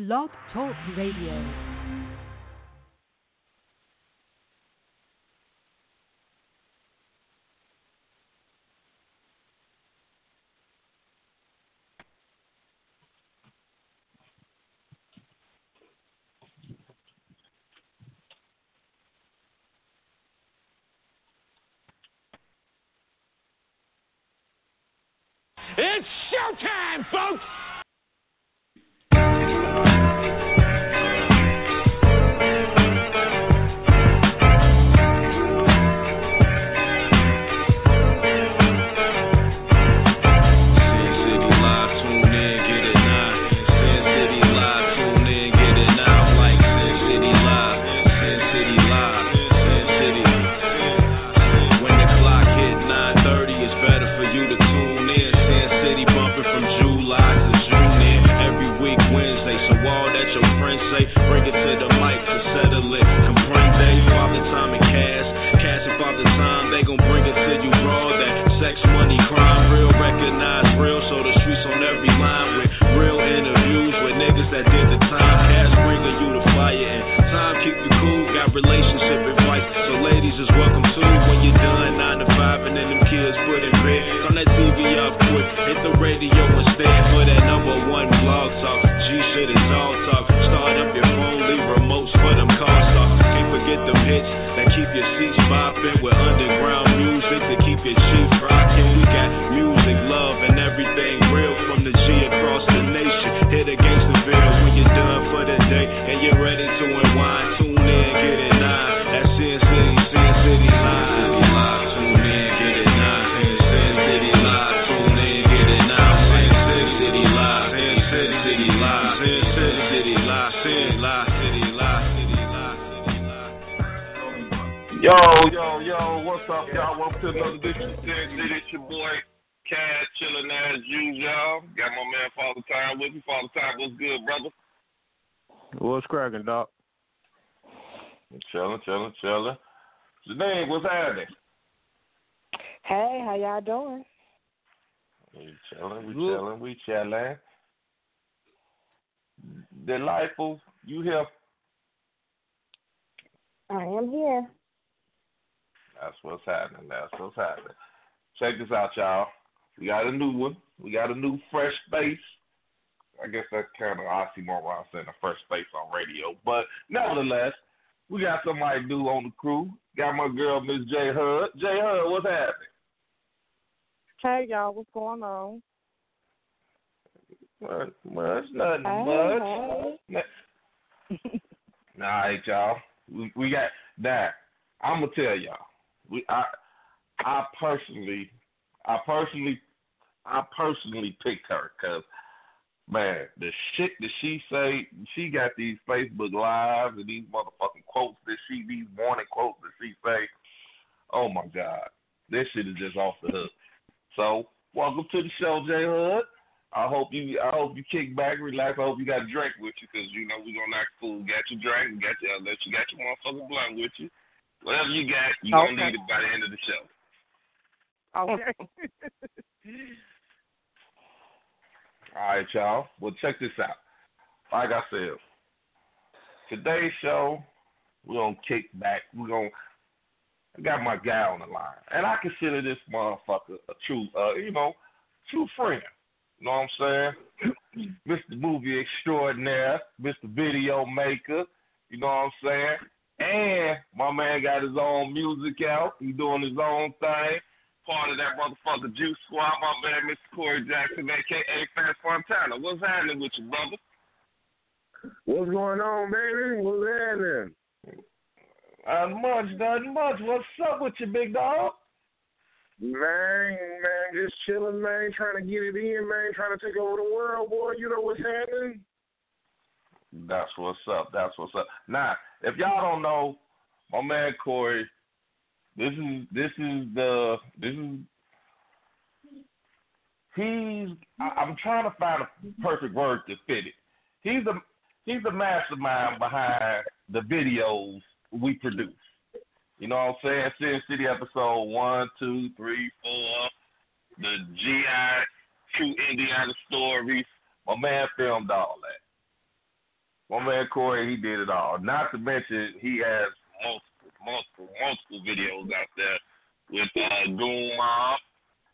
Blog Talk Radio. You here? I am here. That's what's happening. That's what's happening. Check this out, y'all. We got a new one. We got a new fresh face. I guess that's kind of oxymoron when I'm saying a fresh face on radio. But nevertheless, we got somebody new on the crew. Got my girl, Miss J Hud. J Hud, what's happening? Hey, y'all, what's going on? Much, much, nothing Hey, much. Nah, all right, y'all. We, we got that. I'm gonna tell y'all. We I I personally I personally I personally picked her because man, the shit that she say, she got these Facebook lives and these motherfucking quotes that she these morning quotes that she say. Oh my god, this shit is just off the hook. So welcome to the show, J Hood. I hope you I hope you kick back, relax. I hope you got a drink with you because you know we're gonna act cool. Got your drink, got your unless you got your motherfucking blunt with you. Whatever you got, you gonna Okay. need it by the end of the show. Okay. All right, y'all. Well, check this out. Like I said, today's show, we're gonna kick back. We're gonna. I got my guy on the line, and I consider this motherfucker a true, uh, you know, true friend. You know what I'm saying? Mr. Movie Extraordinaire, Mr. Video Maker. You know what I'm saying? And my man got his own music out. He doing his own thing. Part of that motherfucker Juice Squad. My man, Mr. Corey Jackson, aka Fast Fontana. What's happening with you, brother? What's going on, baby? What's happening? Not much, nothing much. What's up with you, big dog? Man, man, just chilling, man, trying to get it in, man, trying to take over the world, boy. You know what's happening? That's what's up. That's what's up. Now, if y'all don't know, my man Corey, this is this is the this is he's I, I'm trying to find a perfect word to fit it. He's the he's the mastermind behind the videos we produce. You know what I'm saying? Sin City episode one, two, three, four, the GI True Indiana stories. My man filmed all that. my man Corey, he did it all. Not to mention he has multiple, multiple, multiple videos out there with uh, Goon Mob.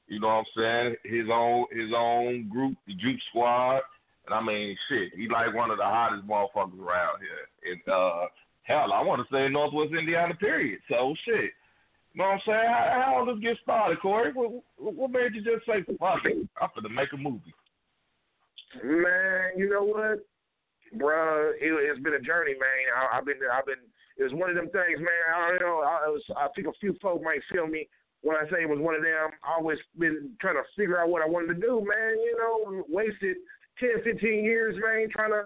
You know what I'm saying? His own his own group, the Juke Squad. And I mean, shit, he like one of the hottest motherfuckers around here. And uh, hell, I want to say Northwest Indiana, period. So shit. You know what I'm saying? How, how did this get started, Corey? What, what made you just say, fuck it, I'm going to make a movie? Man, you know what, bruh? It, it's been a journey, man. I, I've been, I've been. It was one of them things, man. I don't know. I, was, I think a few folk might feel me when I say it was one of them. I always been trying to figure out what I wanted to do, man. You know, wasted 10, 15 years, man, trying to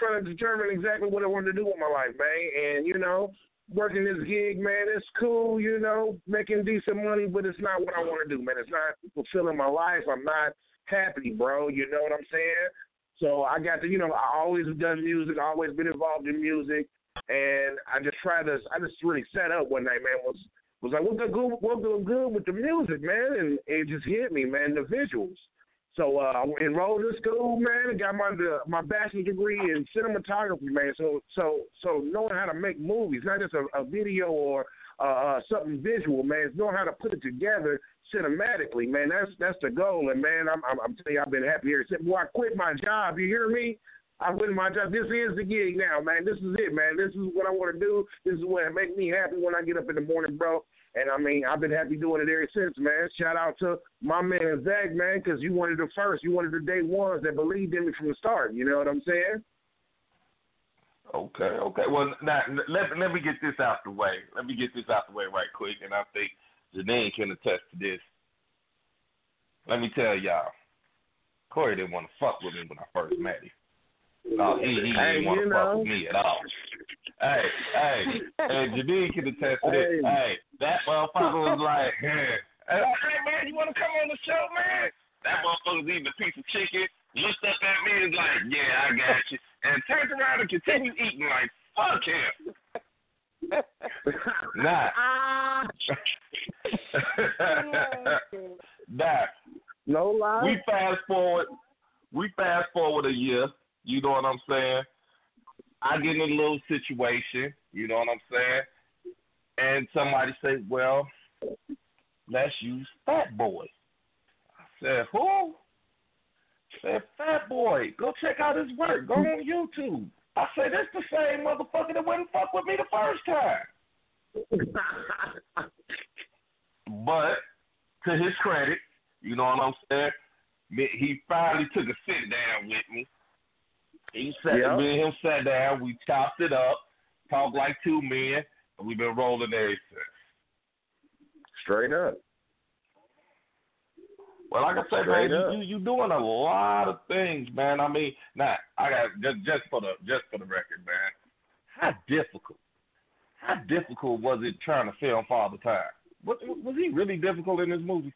trying to determine exactly what I wanted to do with my life, man. And you know, working this gig, man, it's cool, you know, making decent money, but it's not what I want to do, man. It's not fulfilling my life. I'm not happy, bro. You know what I'm saying? So I got to, you know, I always done music, always been involved in music, and I just tried to, I just really set up one night, man. Was was like, what good, what good with the music, man? And it just hit me, man. The visuals. So uh, I enrolled in school, man, and got my my bachelor's degree in cinematography, man. So so so knowing how to make movies, not just a, a video or uh, uh, something visual, man. It's knowing how to put it together cinematically, man. That's that's the goal, and man, I'm I'm, I'm telling you, I've been happy here. Since boy, I quit my job. You hear me? I quit my job. This is the gig now, man. This is it, man. This is what I want to do. This is what makes me happy when I get up in the morning, bro. And I mean, I've been happy doing it ever since, man. Shout out to my man Zach, man, because you wanted the first, you wanted the day ones that believed in me from the start. You know what I'm saying? Okay, okay. Well, now let let me get this out the way. Let me get this out the way right quick, and I think Janine can attest to this. Let me tell y'all, Corey didn't want to fuck with me when I first met him. No, he, he didn't want to fuck with me at all. Hey, hey, and Janine can attest to this. Hey, hey that motherfucker was like, hey, hey man, you want to come on the show, man? That motherfucker's eating a piece of chicken, looked up at me and was like, yeah, I got you. And turned around and continued eating like, fuck him. nah. Ah. nah. No lie. We fast forward. We fast forward a year. You know what I'm saying? I get in a little situation. You know what I'm saying? And somebody say, "Well, let's use Fat Boy." I said, "Who?" I said, "Fat Boy. Go check out his work. Go on YouTube." I said, "That's the same motherfucker that wouldn't fuck with me the first time." but to his credit, you know what I'm saying? He finally took a sit down with me. He sat, yep. me and him sat down. We chopped it up, talked like two men, and we've been rolling ever since. Straight up. Well, like I said, Straight man, you, you you doing a lot of things, man. I mean, now I got just just for the just for the record, man. How difficult? How difficult was it trying to film Father Time? Was, was he really difficult in this movie?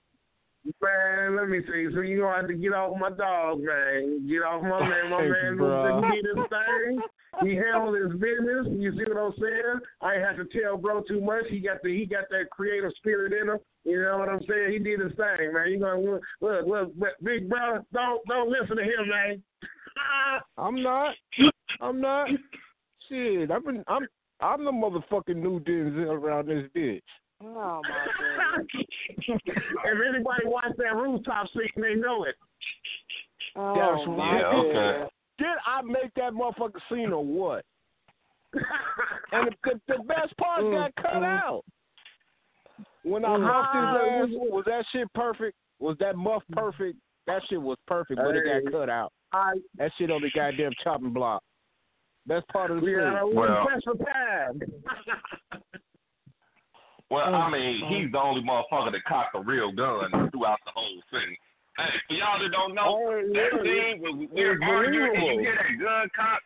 Man, let me see. So you gonna have to get off my dog, man. Get off my man. My man was did his thing. He handled his business. You see what I'm saying? I ain't have to tell bro too much. He got the he got that creative spirit in him. You know what I'm saying? He did his thing, man. You gonna look look, look big brother, don't don't listen to him, man. I'm not. I'm not. Shit, I've been I'm I'm the motherfucking new Denzel around this bitch. Oh my god! if anybody watched that rooftop scene, they know it. Oh That's my yeah, okay. Did I make that motherfucker scene or what? and the, the, the best part Mm, got cut mm. out. When I muffed his ass, was that shit perfect? Was that muff perfect? That shit was perfect, but it got cut out. I That shit on the goddamn chopping block. Best part of the yeah, scene. we Well- press for time. Well, Oh, I mean, oh. he's the only motherfucker that cocked a real gun throughout the whole thing. Hey, for y'all that don't know, Oh, that scene when we- we're arguing and you believable. hear that gun cock,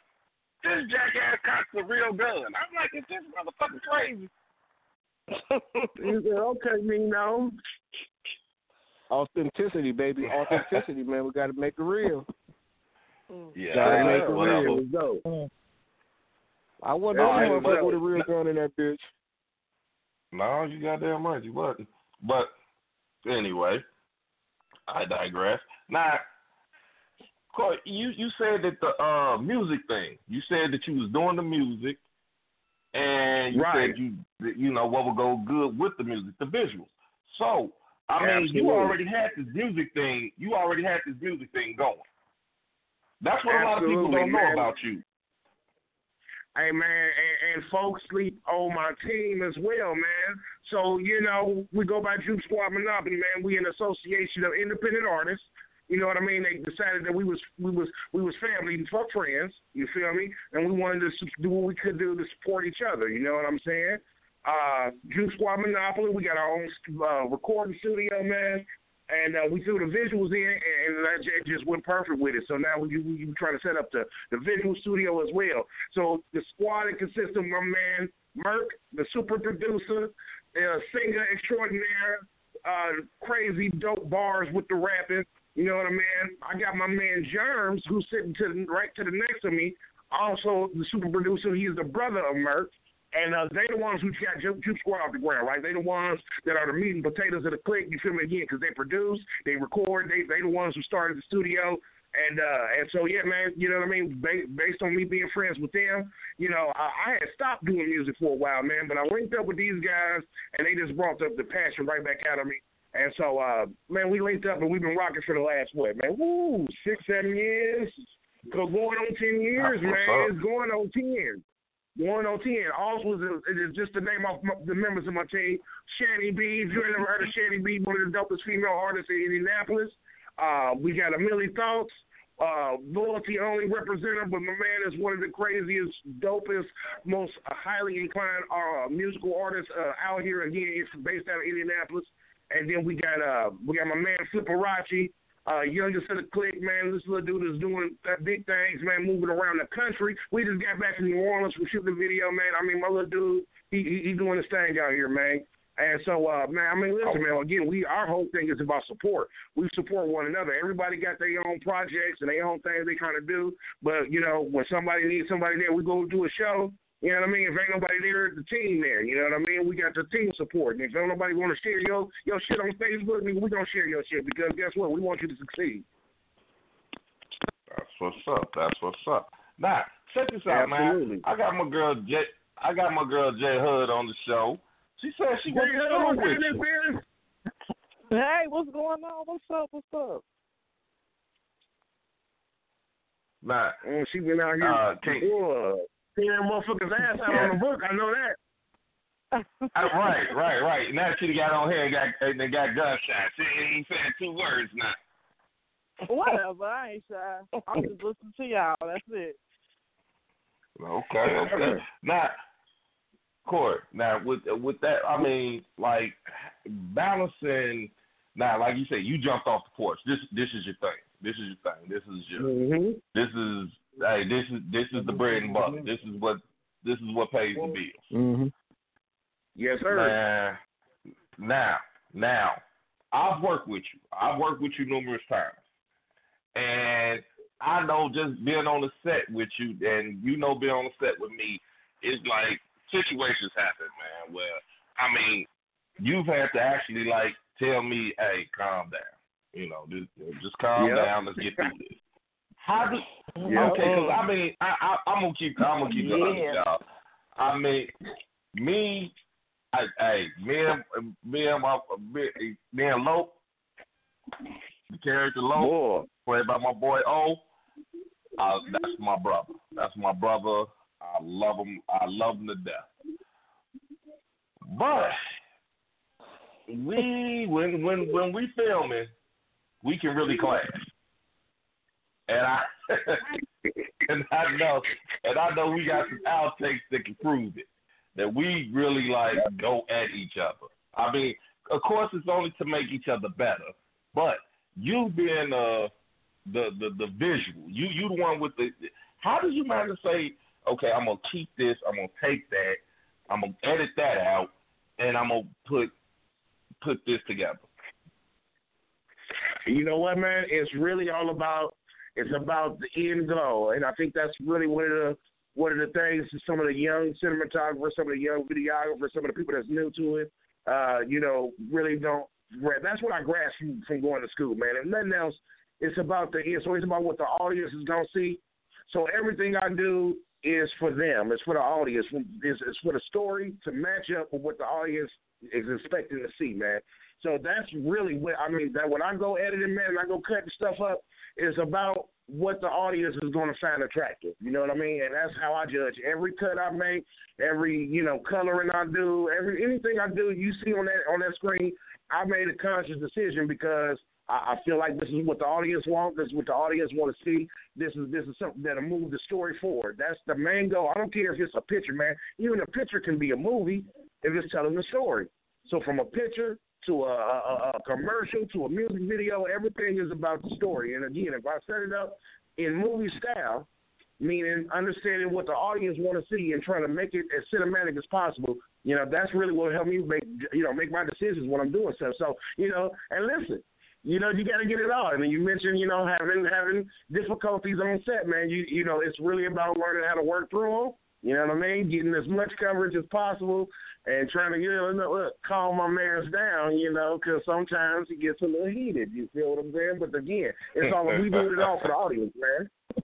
this jackass cocks a real gun. I'm like, is this motherfucker crazy? He said, okay, me no. Authenticity, baby. Authenticity, man. We got to make it real. Mm. Yeah, Gotta make it whatever. real. Go. I wasn't Yeah, the only I- motherfucker with a real gun in that bitch. No, you goddamn right, you wasn't. But anyway, I digress. Now, Corey, you you said that the uh music thing. You said that you was doing the music, and you Right. said you you know what would go good with the music, the visuals. So I mean, Absolutely. you already had this music thing. You already had this music thing going. That's what a lot of people don't know about you. Hey man, and, and folks sleep on my team as well, man. So you know, we go by Juke Squad Monopoly, man. We an association of independent artists. You know what I mean? They decided that we was we was we was family and fuck friends. You feel me? And we wanted to do what we could do to support each other. You know what I'm saying? Uh, Juke Squad Monopoly. We got our own uh, recording studio, man. And uh, we threw the visuals in, and, that just went perfect with it. So now we, we trying to set up the, the visual studio as well. So the squad consists of my man Merk, the super producer, uh, singer extraordinaire, uh, crazy dope bars with the rapping. You know what I mean? I got my man Germs, who's sitting to right to the next of me. Also, the super producer. He's the brother of Merk. And uh, they the ones who got Juke Juke Squad off the ground, right? They the ones that are the meat and potatoes of the clique. You feel me again? Because they produce, they record, they they the ones who started the studio, and uh and so yeah, man, you know what I mean. Ba- based on me being friends with them, you know, I, I had stopped doing music for a while, man, but I linked up with these guys, and they just brought up the passion right back out of me. And so, uh, man, we linked up and we've been rocking for the last what, man? Woo, six, seven years. Go going on ten years, That's man. It's going on ten. Going on ten. Also, it is just the name of the members of my team. Shanny B. If you never heard of Shanny B, one of the dopest female artists in Indianapolis. Uh, we got a Millie Thoughts, uh, loyalty only representative, but my man is one of the craziest, dopest, most highly inclined uh, musical artists uh, out here. Again, it's based out of Indianapolis. And then we got uh we got my man Flipperachi, uh youngest of the clique, man. This little dude is doing that big things, man, moving around the country. We just got back from New Orleans from shooting the video, man. I mean my little dude, he he, he doing his thing out here, man. And so, uh, man, I mean, listen, man. Again, we our whole thing is about support. We support one another. Everybody got their own projects and their own things they kind of do. But you know, when somebody needs somebody there, we go do a show. You know what I mean? If ain't nobody there, the team there. You know what I mean? We got the team support. And if don't nobody want to share your your shit on Facebook, nigga, we gonna share your shit because guess what? We want you to succeed. That's what's up. That's what's up. Now, check this out, Absolutely. man. I got my girl J. I got my girl J Hood on the show. She said she went to school with you. Hey, what's going on? What's up? What's up? Now, Oh, she been out here Uh, can't- boy, tearing motherfuckers ass out on the book. I know that. uh, right, right, right. Now she got on here and got and they got gunshots. She ain't saying two words now. Whatever. I ain't shy. I'm just listening to y'all. That's it. Okay, okay. Now, Court. Now with with that, I mean, like balancing. Now, like you said, you jumped off the porch. This this is your thing. This is your thing. This is your. Mm-hmm. This is hey. This is this is the bread and butter. This is what this is what pays the bills. Mm-hmm. Yes, sir. Now, now, now, I've worked with you. I've worked with you numerous times, and I know just being on the set with you, and you know being on the set with me, is like situations happen, man. Where I mean, you've had to actually like tell me, "Hey, calm down." You know, just, just calm Yep. down. Let's get through this. How do? Yep. Okay, because I mean, I, I I'm gonna keep I'm gonna keep it honest, y'all. I mean, me, I, hey, me and me and my me, me and Lope, the character Lope, played by my boy O. Uh, that's my brother. That's my brother. I love him. I love him to death. But we, when when when we filming, we can really clash. And I and I know and I know we got some outtakes that can prove it. That we really like go at each other. I mean, of course it's only to make each other better. But you being uh the the the visual, you you the one with the how do you manage to say, okay, I'm gonna keep this, I'm gonna take that, I'm gonna edit that out, and I'm gonna put put this together. You know what, man? It's really all about it's about the end goal, and I think that's really one of the one of the things that some of the young cinematographers, some of the young videographers, some of the people that's new to it, uh, you know, really don't. That's what I grasped from, from going to school, man. If nothing else, It's about the it's always about what the audience is gonna see. So everything I do is for them. It's for the audience. It's, it's for the story to match up with what the audience is expecting to see, man. So that's really what I mean. That when I go editing, man, and I go cutting stuff up, it's about what the audience is going to find attractive. You know what I mean? And that's how I judge every cut I make, every you know coloring I do, every anything I do. You see on that on that screen, I made a conscious decision because I, I feel like this is what the audience wants. This is what the audience want to see. This is this is something that'll move the story forward. That's the main goal. I don't care if it's a picture, man. Even a picture can be a movie if it's telling the story. So from a picture to a, a, a commercial to a music video, everything is about the story. And again, if I set it up in movie style, meaning understanding what the audience want to see and trying to make it as cinematic as possible. You know, that's really what helped me make you know make my decisions when I'm doing stuff. So you know, and listen, you know, you got to get it all. I mean, you mentioned, you know, having having difficulties on set, man. You you know, it's really about learning how to work through them. You know what I mean? Getting as much coverage as possible and trying to, you know, look, calm my man's down, you know, because sometimes he gets a little heated. You feel what I'm saying? But again, it's all we do it all for the audience, man.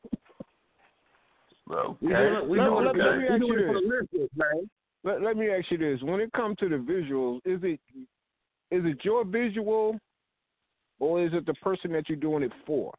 Okay. We do it, we Let- do it, let- let me ask do you it for the this. listeners, man. Let, let me ask you this: When it comes to the visuals, is it is it your visual, or is it the person that you're doing it for?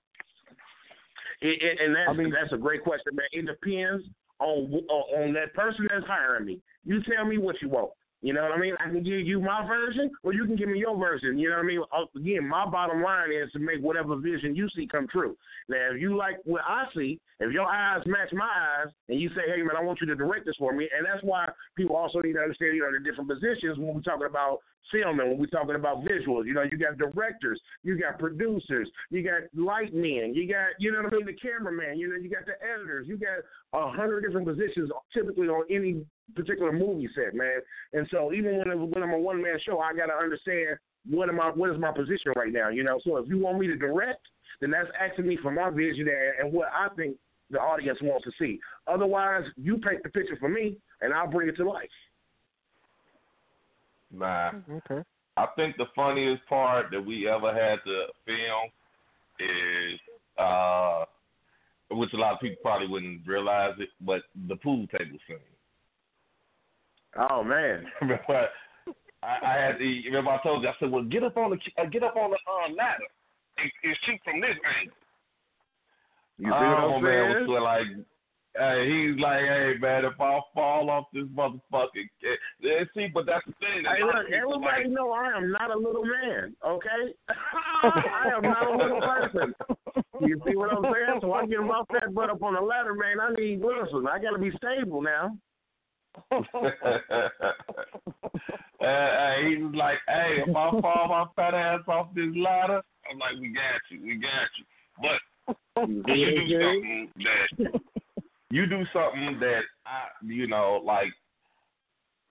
It, it, and that's I mean- that's a great question, man. It depends on on on that person that's hiring me. You tell me what you want. You know what I mean? I can give you my version, or you can give me your version. You know what I mean? Uh, Again, my bottom line is to make whatever vision you see come true. Now, if you like what I see, if your eyes match my eyes, and you say, "Hey, man, I want you to direct this for me," and that's why people also need to understand, you know, the different positions when we're talking about filming, when we're talking about visuals. You know, you got directors, you got producers, you got light men, you got, you know what I mean, the cameraman, you know, you got the editors, you got a hundred different positions typically on any particular movie set, man. And so even when when I'm a one man show, I got to understand what am I, what is my position right now, you know. So if you want me to direct, then that's asking me for my vision and, and what I think the audience wants to see. Otherwise, you paint the picture for me, and I'll bring it to life. Nah. Okay. I think the funniest part that we ever had to film is, uh, which a lot of people probably wouldn't realize it, but the pool table scene. Oh man, Remember, I, I had the. Remember, I told you. I said, "Well, get up on the uh, get up on the uh, ladder and, and shoot from this angle." you see oh what I'm man, saying? was like, hey, he's like, hey man, if I fall off this motherfucking, yeah, see, but that's the thing. Hey, look, everybody like, know I am not a little man, okay? I am not a little person. You see what I'm saying? So I get my fat butt up on the ladder, man. I need listen. I got to be stable now. uh, he was like, "Hey, if I fall my fat ass off this ladder, I'm like, we got you, we got you." But You do what I'm saying? something that you do something that I, you know, like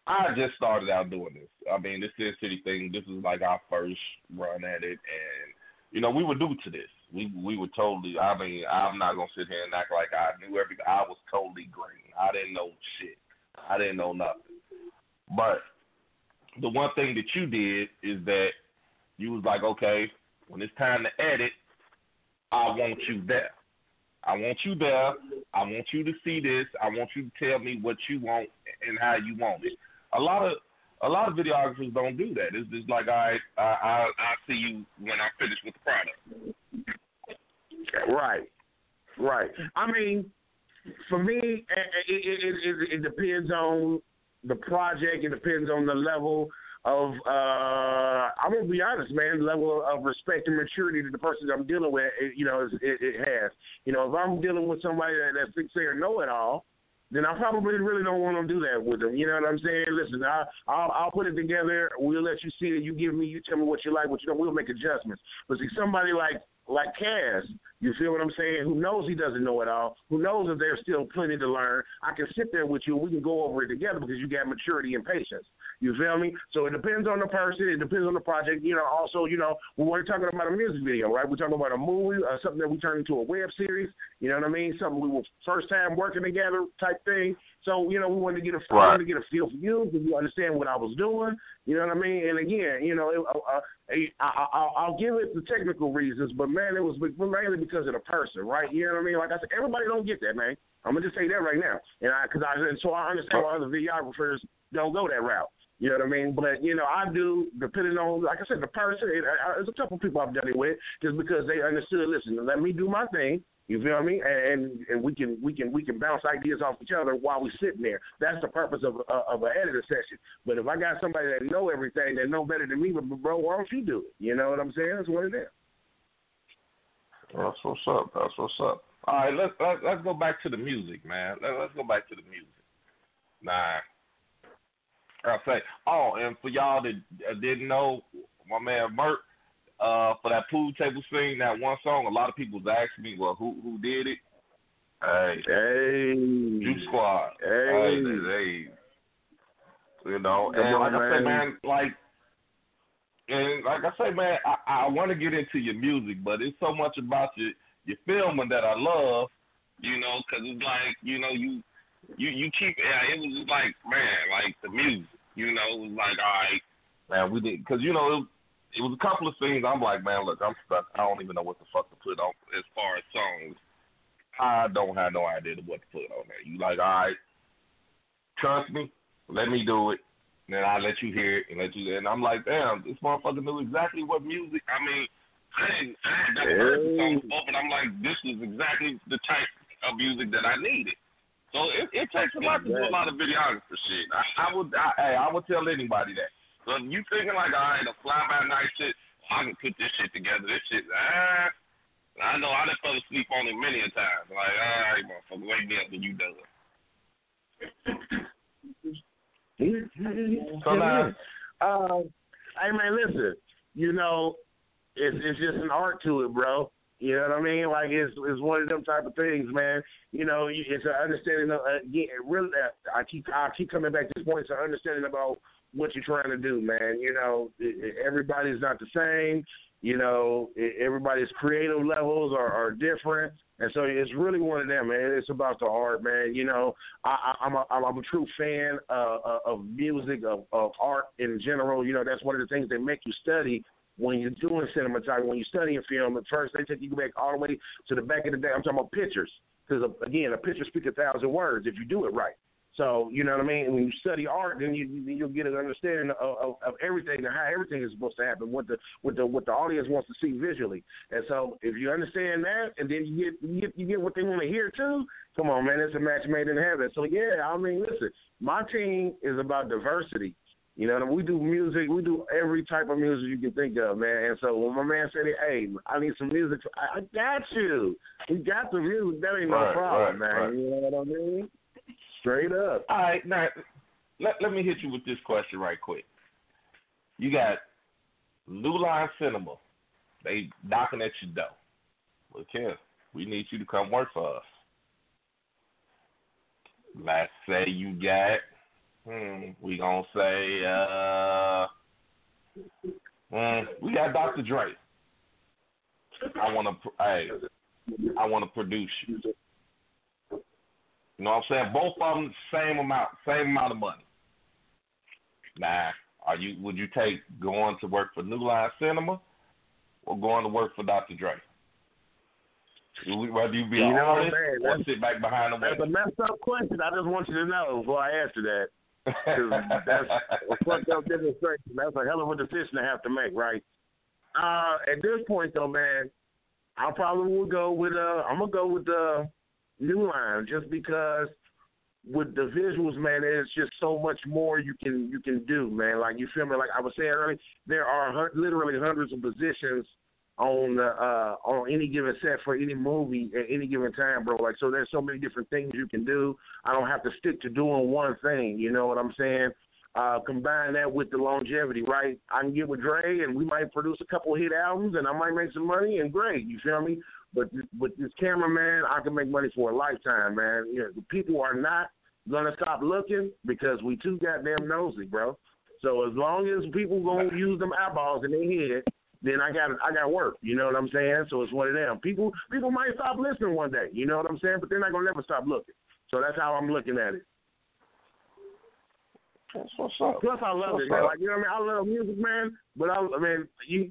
I just started out doing this. I mean, this Sin City thing. This is like our first run at it, and you know, we were new to this. We we were totally. I mean, I'm not gonna sit here and act like I knew everything. I was totally green. I didn't know shit. I didn't know nothing. But the one thing that you did is that you was like, okay, when it's time to edit, I want you there. I want you there. I want you to see this. I want you to tell me what you want and how you want it. A lot of a lot of videographers don't do that. It's just like, right, I I I see you when I'm finished with the product. Right, right. I mean, for me, it, it, it, it depends on the project. It depends on the level of. uh I'm gonna be honest, man. The level of respect and maturity that the person I'm dealing with, it, you know, it, it has. You know, if I'm dealing with somebody that, that thinks they know it all, then I probably really don't want to do that with them. You know what I'm saying? Listen, I, I'll, I'll put it together. We'll let you see it. You give me, you tell me what you like, what you don't. We'll make adjustments. But see, somebody like like Cass, You feel what I'm saying? Who knows he doesn't know it all? Who knows that there's still plenty to learn? I can sit there with you and we can go over it together because you got maturity and patience. You feel me? So it depends on the person. It depends on the project. You know, also, you know, when we're talking about a music video, right? We're talking about a movie, uh, something that we turn into a web series. You know what I mean? Something we were first time working together type thing. So you know, we wanted to get a Right. wanted to get a feel for you, because you understand what I was doing. You know what I mean? And again, you know, it, uh, uh, I, I, I, I'll give it the technical reasons, but man, it was mainly because of the person, right? You know what I mean? Like I said, everybody don't get that, man. I'm gonna just say that right now, and I, cause I, and so I understand why other videographers don't go that route. You know what I mean? But you know, I do depending on, like I said, the person. It, I, there's a couple people I've done it with just because they understood. Listen, let me do my thing. You feel me? And and we can we can we can bounce ideas off each other while we're sitting there. That's the purpose of uh, a, of an editor session. But if I got somebody that know everything, that know better than me, but bro, why don't you do it? You know what I'm saying? That's what it is. That's what's up. That's what's up. All right, let's let's, let's go back to the music, man. Let's go back to the music. Nah, I'll say. Oh, and for y'all that didn't know, my man Merk, uh, for that pool table scene, that one song, a lot of people was asking me, well, who who did it? Hey, Hey, Juice Squad. Hey. hey, hey. You know, Come and on, like I say, man. man, like, and like I say, man, I, I want to get into your music, but it's so much about your your filming that I love, you know, because it's like, you know, you you you keep. Yeah, it was just like, man, like the music, you know, it was like, all right, man, we did, because you know, it, it was a couple of things. I'm like, man, look, I'm stuck. I don't even know what the fuck to put on as far as songs. I don't have no idea what to put on there. You like, all right, trust me, let me do it. And then I let you hear it and let you. And I'm like, damn, this motherfucker knew exactly what music. I mean, I didn't, I had heard the song before, but I'm like, this is exactly the type of music that I needed. So it, it takes a lot to do a lot of videographer shit. I, I would, I, hey, I would tell anybody that. So if you thinking like, all right, a fly by night shit, I can put this shit together. This shit, ah. I know I done fell asleep on it many a time. Like, all right, motherfucker, wake me up when you done. So now, uh, hey man, listen. You know, it's it's just an art to it, bro. You know what I mean? Like it's it's one of them type of things, man. You know, it's an understanding of uh, really. Uh, I keep I keep coming back to this point. It's an understanding about what you're trying to do, man. You know, everybody's not the same. You know, everybody's creative levels are, are different, and so it's really one of them, man. It's about the art, man. You know, I, I, I'm a I'm a true fan uh, uh, of music, of, of art in general. You know, that's one of the things that make you study when you're doing cinematography. When you study a film, at first they take you back all the way to the back of the day. I'm talking about pictures, because uh, again, a picture speaks a thousand words if you do it right. So you know what I mean. When you study art, then you- you'll get an understanding of, of, of everything and how everything is supposed to happen, what the what the what the audience wants to see visually. And so if you understand that, and then you get you get, you get what they want to hear too. Come on, man, it's a match made in heaven. So yeah, I mean, listen, my team is about diversity. You know, we do music, we do every type of music you can think of, man. And so when my man said, "Hey, I need some music," I, I got you. We got the music. That ain't no Right, problem, right, man. right. You know what I mean? Straight up. All right, now let let me hit you with this question right quick. You got New Line Cinema. They knocking at your door. Look here, we need you to come work for us. Let's say you got, hmm, we gonna say, uh, hmm, we got Dr. Dre. I wanna, hey, I wanna produce you. You know what I'm saying? Both of them same amount, same amount of money. Now, are you? Would you take going to work for New Line Cinema or going to work for Dr. Dre? Whether you be You an know what I'm artist saying? or sit back behind the That's a messed up question. I just want you to know before I answer that. That's a fucked up demonstration. That's a hell of a decision to have to make, right? Uh, at this point, though, man, I probably will go with uh, I'm gonna go with the new line just because with the visuals, man, there's just so much more you can you can do, man. Like you feel me? Like I was saying earlier, there are literally hundreds of positions on the uh on any given set for any movie at any given time, bro. Like so there's so many different things you can do. I don't have to stick to doing one thing, you know what I'm saying? Uh combine that with the longevity, right? I can get with Dre and we might produce a couple hit albums and I might make some money and great, you feel me? But with this camera, man, I can make money for a lifetime, man. You know, the people are not gonna stop looking because we too goddamn nosy, bro. So as long as people gonna use them eyeballs in their head, then I got I got work. You know what I'm saying? So it's one of them. People people might stop listening one day. You know what I'm saying? But they're not gonna never stop looking. So that's how I'm looking at it. That's what's up. Plus, I love What's it, man. Like you know what I mean? I love music, man. But I, I mean, you,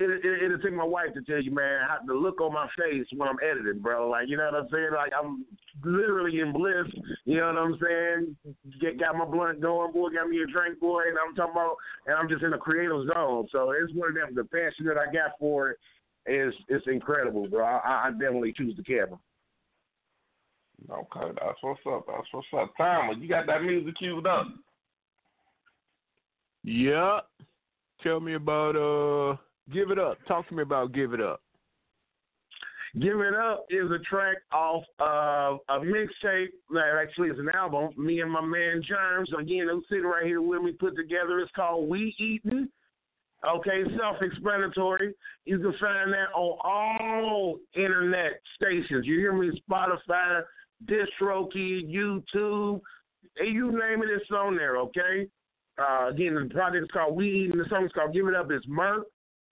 it, it, it'll take my wife to tell you, man, how, the look on my face when I'm editing, bro. Like you know what I'm saying? Like I'm literally in bliss. You know what I'm saying? Get got my blunt going, boy. Got me a drink, boy. And I'm talking about, and I'm just in a creative zone. So it's one of them. The passion that I got for it is it's incredible, bro. I, I definitely choose the camera. Okay, that's what's up. That's what's up. Timer, you got that music queued up. Yeah. Tell me about uh Give It Up. Talk to me about Give It Up. Give It Up is a track off of a mixtape that actually is an album. Me and my man Germs, again, they're sitting right here with me, put together. It's called We Eatin'. Okay, self-explanatory. You can find that on all internet stations. You hear me? Spotify, DistroKid, YouTube. You name it, it's on there. Okay. Uh, again, the project is called We Eatin'. The song is called Give It Up. It's Merk.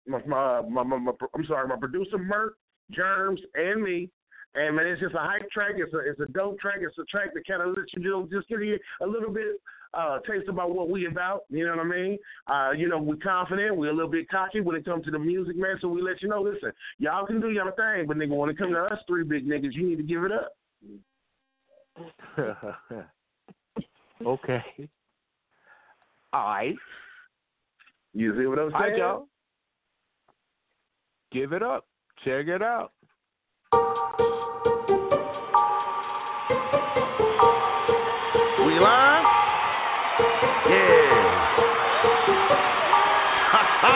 My, my, my, my, my, I'm sorry, my producer Merk, Germs, and me. And man, it's just a hype track. It's a it's a dope track. It's a track that kind of lets you know, just give you a little bit uh taste about what we about. You know what I mean? Uh, you know, we're confident. We're a little bit cocky when it comes to the music, man. So we let you know, listen, y'all can do y'all your thing, but nigga, when it comes to us three big niggas, you need to give it up. okay. All right. You see what I'm All right, saying? y'all. Give it up. Check it out. We live? Yeah. Ha ha!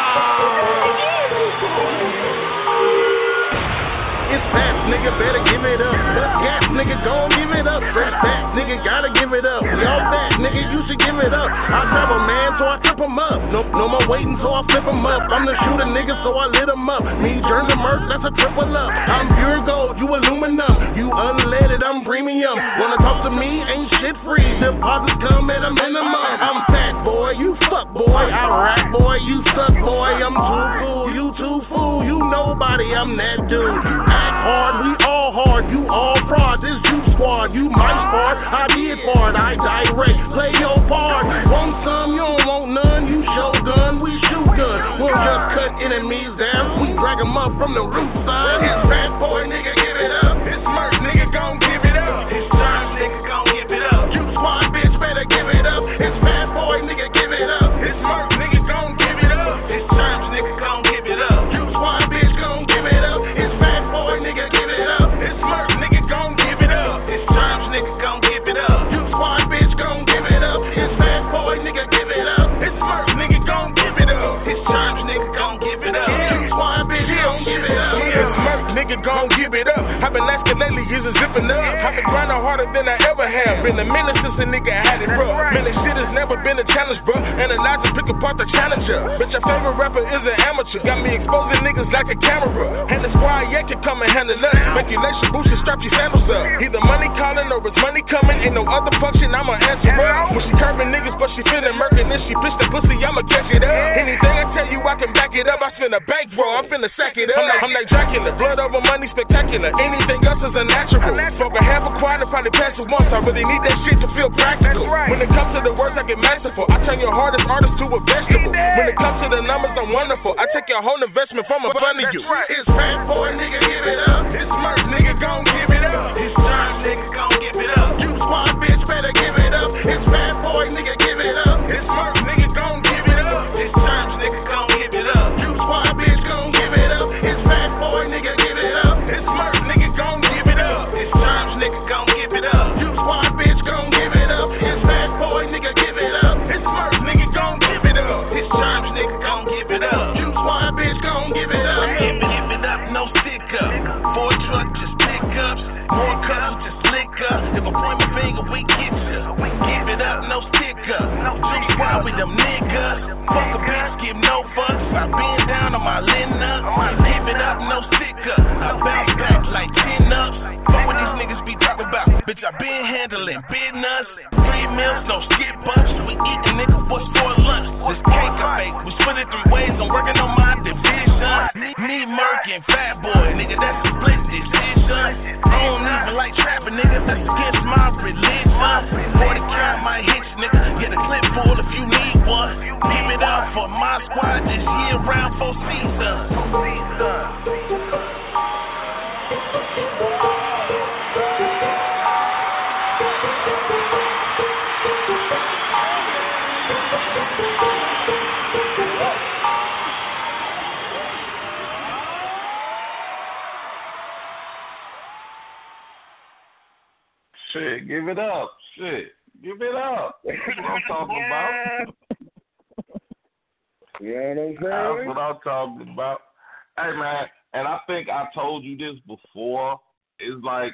Nigga, better give it up. Bust gas, nigga, gon' give it up. Fresh back, nigga, gotta give it up. We all back, nigga, you should give it up. I grab a man, so I trip him up. No, no more waiting, so I flip him up. I'm the shooter, nigga, so I lit him up. Me, and Merk, that's a triple up. I'm pure gold, you aluminum. You unleaded, I'm premium. Wanna talk to me, ain't shit free. Deposits come at a minimum. I'm fat, boy, you fuck, boy. I rap, boy, you suck, boy. I'm too cool, you too fool. You nobody, I'm that dude. Act hard, we all hard. You all frauds, it's you squad. You my part, I did part. I direct, play your part. Want some, you don't want none. You show gun, we shoot gun. We'll just cut enemies down. We drag 'em up from the roof side. It's fat boy, nigga, Been a minute since a nigga had it rough. Man, this shit has never been a challenge, bro. And a lot to pick apart the challenger. But your favorite rapper is an amateur. Got me exposing niggas like a camera. And the squad, yeah, can come and handle us. Regulation boost and strap your sandals up. Either money calling or it's money coming. Ain't no other function, I'ma answer up. When she curving niggas, but she feeling murking. If she bitch the pussy, I'ma catch it up. Anything I tell you, I can back it up. I spend a bank, bro. I'm finna sack it up. I'm like, I'm like Dracula. Blood over money, spectacular. Anything else is unnatural. Smoke a half a quad and probably pass it once. I really need that shit to feel practical. When it comes to the words, I get masterful. I turn your hardest artist to a vegetable. When it comes to the numbers, I'm wonderful. I take your whole investment from a up under you. It's fat boy, nigga, give it up. It's merch, nigga, gon' give it up. It's time, nigga, gon' give it up. You squad, bitch, better give it up. It's fat boy, nigga, I lend up. I'm giving up, no sticker. I bounce back like 10 ups. Fuck what these niggas be talking about. Bitch, I been handling business. Three meals, no skip bucks. We eat a nigga what's for lunch. This cake I bake, we split it three ways. I'm working on my division. Me, Merk, and Fat Boy, nigga, that's a split decision. I don't even like trapping, nigga, that's against my religion. 40 count my hits, nigga. Get a clip full if you need one. Give it up for my squad this year round for season. Shit, give it up. Shit, give it up. That's what I'm talking about. You know what That's I'm saying? what I'm talking about. Hey man, and I think I told you this before. It's like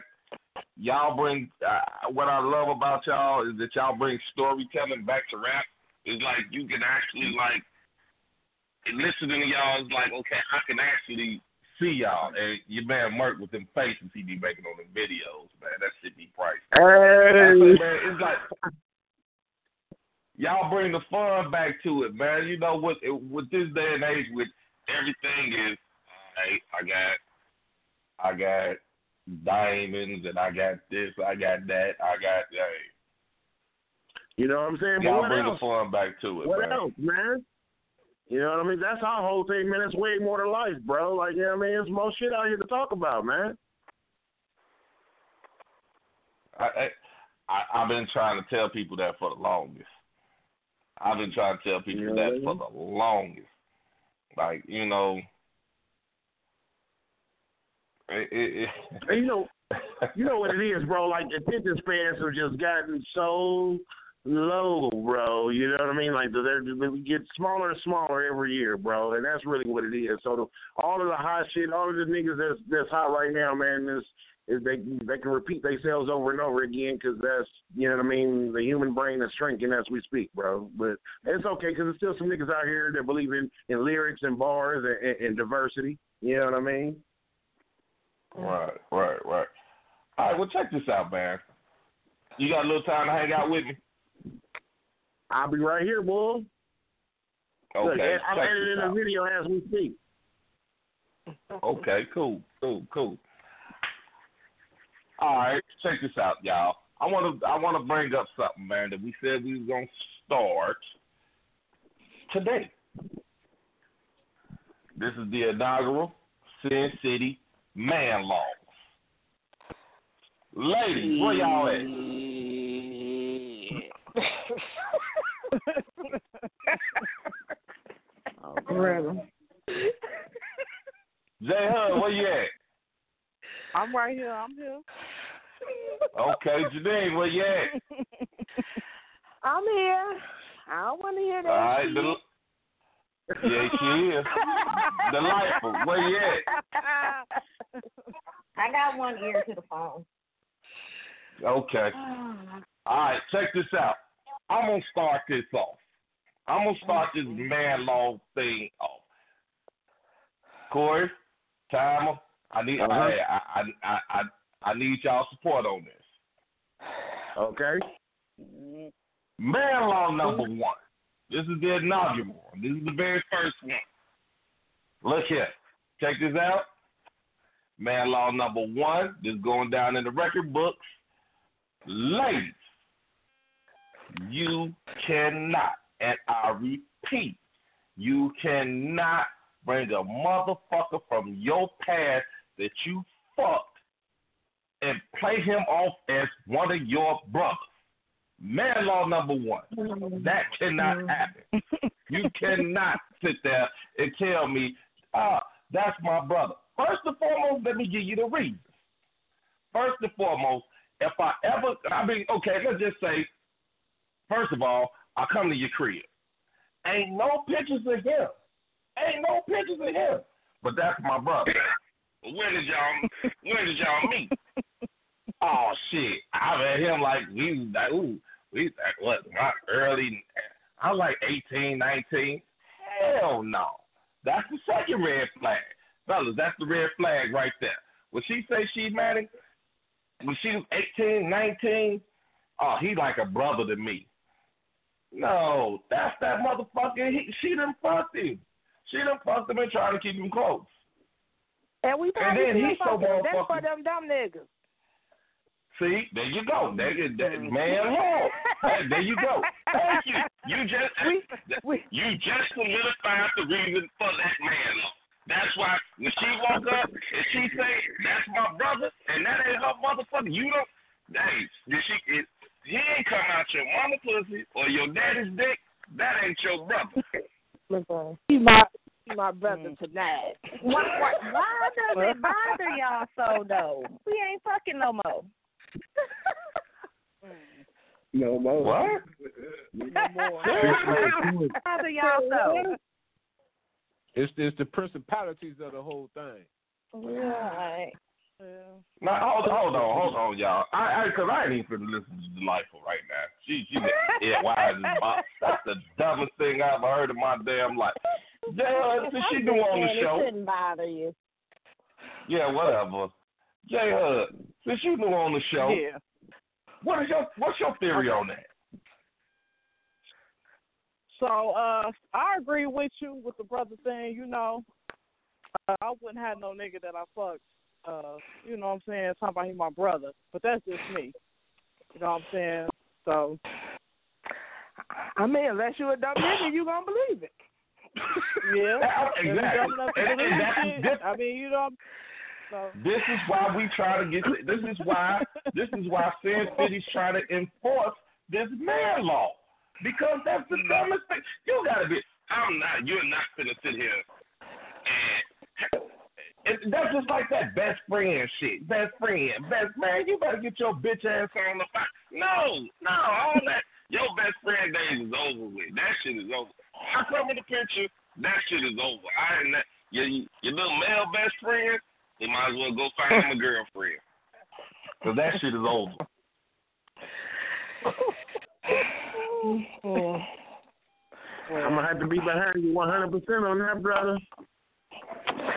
y'all bring uh, what I love about y'all is that y'all bring storytelling back to rap. It's like you can actually like listening to y'all is like okay, I can actually see y'all. And your man Merk with them faces he be making on them videos, man. That shit be priceless. Hey. man, it's like y'all bring the fun back to it, man. You know what? With this day and age, with everything is, hey, I got, I got diamonds, and I got this, I got that, I got hey. You know what I'm saying? Y'all bring else? the fun back to it, What man. else, man? You know what I mean? That's our whole thing, man. It's way more to life, bro. Like, you know what I mean? There's more shit out here to talk about, man. I, I, I've been trying to tell people that for the longest. I've been trying to tell people that for the longest. Like you know, it, it, And you know, you know what it is, bro. Like attention spans have just gotten so low, bro. You know what I mean? Like they're, they get smaller and smaller every year, bro. And that's really what it is. So the, all of the hot shit, all of the niggas that's that's hot right now, man, is is they they can repeat themselves over and over again because that's you know what I mean. The human brain is shrinking as we speak, bro. But it's okay because there's still some niggas out here that believe in in lyrics and bars and, and, and diversity. You know what I mean? Right, right, right. All right, well, check this out, man. You got a little time to hang out with me? I'll be right here, boy. Okay, Look, I'm editing a video as we speak. Okay, cool, cool, cool. All right, check this out, y'all. I want to I want to bring up something, man, that we said we was gonna start today. This is the inaugural Sin City Man Laws. Ladies, where y'all at? Oh, brother. J Hud, where you at? I'm right here. I'm here. Okay, Janine, where you at? I'm here. I don't want to hear that. All right, shit. the, yeah, she is. Delightful, where you at? I got one ear to the phone. Okay. All right, check this out. I'm gonna start this off. I'm gonna start this mm-hmm. man law thing off. Corey, Timer, I need Uh-huh. I, I, I I I need y'all support on this. Okay. Man law number one. This is the inaugural. one. This is the very first one. Look here. Check this out. Man law number one. This is going down in the record books. Ladies, you cannot, and I repeat, you cannot bring a motherfucker from your past that you fucked and play him off as one of your brothers. Man law number one. That cannot happen. You cannot sit there and tell me, ah, that's my brother. First and foremost, let me give you the reasons. First and foremost, if I ever, I mean, okay, let's just say, first of all, I come to your crib. Ain't no pictures of him. Ain't no pictures of him. But that's my brother. When did y'all when did y'all meet? Oh shit. I met him like we like ooh, we was like what, my early I was like 18, 19. Hell no. That's the second red flag. Fellas, that's the red flag right there. When she say she's married, when she was 18, 19, oh, he like a brother to me. No, that's that motherfucker. He, she done fucked him. She done fucked him and tried to keep him close. And we And then still he's so fucking. That's for motherfucking- them dumb niggas. See, there you go. There, you- there, man, hold. Hey, there you go. Thank you. You just you just solidified the reason for that man. That's why when she woke up and she say that's my brother and that ain't her motherfucker, you don't. Hey, did she? It, he ain't come out your mama pussy or your daddy's dick. That ain't your brother. Listen, my he my brother mm. tonight. Why, why, why does it bother y'all so though? We ain't fucking no more. No more. What? bother y'all so? It's it's the principalities of the whole thing. Right. Now hold, hold on, hold on, y'all. I, I, cause I ain't even finna listen to Delightful right now. She, she, yeah, why is my, that's the dumbest thing I've ever heard in my damn life. Yeah, since she do on the show. It show. shouldn't bother you. Yeah, whatever. J Hud, since you knew on the show, Yeah. what is your what's your theory on that? So uh, I agree with you with the brother thing. You know, uh, I wouldn't have no nigga that I fucked. Uh, you know what I'm saying? Talking about he my brother, but that's just me. You know what I'm saying? So I mean, unless you a dumb nigga, you gonna believe it. Yeah, Exactly. If you dumb enough to And- and that's different. I mean, you know. So This is why we try to get. This is why. This is why Sin City's trying to enforce this man law because that's the mm. dumbest thing. You gotta be. I'm not. You're not gonna sit here and. It, that's just like that best friend shit. Best friend, best man. You better get your bitch ass on the phone. No, no, all that. Your best friend days is over with. That shit is over. I come with the picture. That shit is over. I ain't that. Your, your little male best friend. You might as well go find him a girlfriend. Cause that shit is over. I'm gonna have to be behind you 100 percent on that, brother.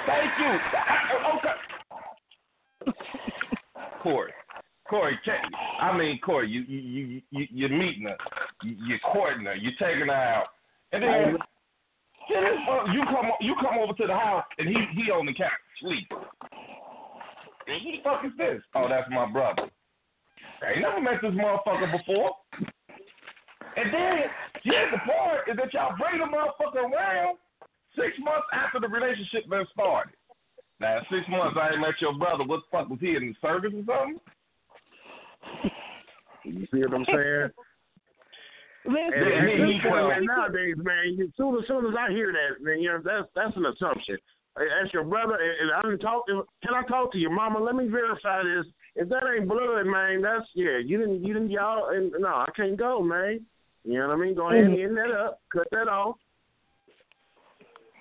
Thank you. Okay. Corey. Corey, I mean Corey, you you you you you're meeting her, you, you're courting her, you're taking her out, and then fuck- oh, you come you come over to the house and he he on the couch sleep. And who the fuck is this? Oh, that's my brother. I ain't never met this motherfucker before. And then here's the part is that y'all bring the motherfucker around six months after the relationship been started. Now six months I ain't met your brother. What the fuck was he in the service or something? You see what I'm saying? Listen, And, and he- this come- man, nowadays, man, as soon as soon as I hear that, man, you know, that's that's an assumption. Hey, That's your brother, and, and I didn't talk. Can I talk to your mama? Let me verify this. If that ain't blood, man, that's yeah. You didn't, you didn't, y'all. And no, I can't go, man. You know what I mean? Go ahead and end that up. Cut that off.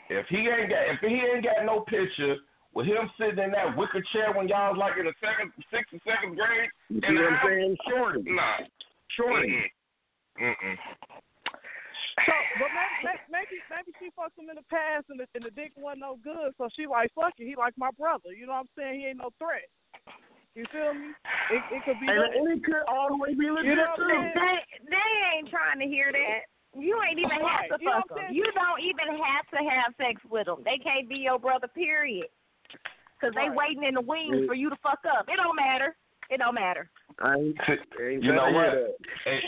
If he ain't got if he ain't got no picture with him sitting in that wicker chair when y'all was like in the second sixth or seventh grade, You in see what I'm saying? Shorty, Nah. shorty. Mm-mm. Mm-mm. So, but maybe, maybe maybe she fucked him in the past and the, and the dick wasn't no good, so she like fuck it. He like my brother. You know what I'm saying? He ain't no threat. You feel me? It, it could be. And, that. and it could all the way be legit You know too. They, they ain't trying to hear that. You ain't even Right. have to You know fuck what them. You don't even have to have sex with them. They can't be your brother, period. Because they Right. waiting in the wings Yeah. for you to fuck up. It don't matter. It don't matter. I ain't, ain't You know what? that.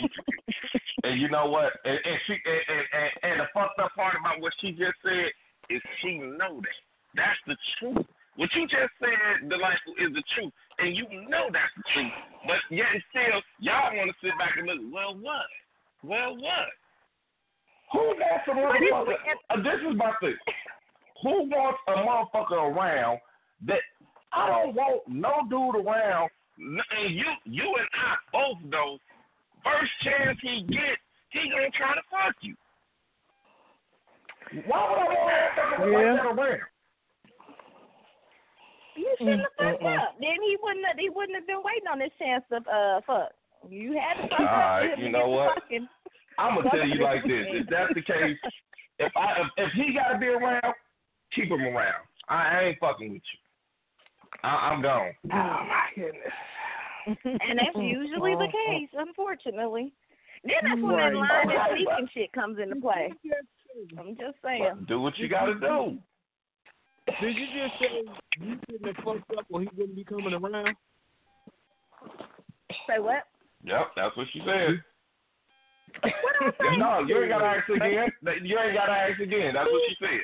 And, you know what? And, and she and, and, and, and the fucked up part about what she just said is she know that. That's the truth. What you just said, delightful, is the truth, and you know that's the truth. But yet and still, y'all want to sit back and look. Well, what? Well, what? Who wants a motherfucker? Uh, this is my thing. Who wants a motherfucker around that I don't want no dude around? And you, you and I both know. First chance he gets, he gonna try to fuck you. Why would I want a motherfucker Yeah. like that around? You shouldn't have fucked Mm-mm. up. Then he wouldn't have, he wouldn't have been waiting on this chance to uh fuck. You had to fuck All up right, for him you to know get to what? fucking. I'm gonna tell you like this: if that's the case, if I if, if he gotta be around, keep him around. I, I ain't fucking with you. I, I'm gone. Oh my goodness. And that's usually the case, unfortunately. Then that's when Right. that line and sneaking shit comes into play. I'm just saying. Do what you gotta do. Did you just say you couldn't have fucked up or he wouldn't be coming around? Say what? Yep, that's what she said. what I no, you ain't gotta ask again. You ain't gotta ask again. That's what she said.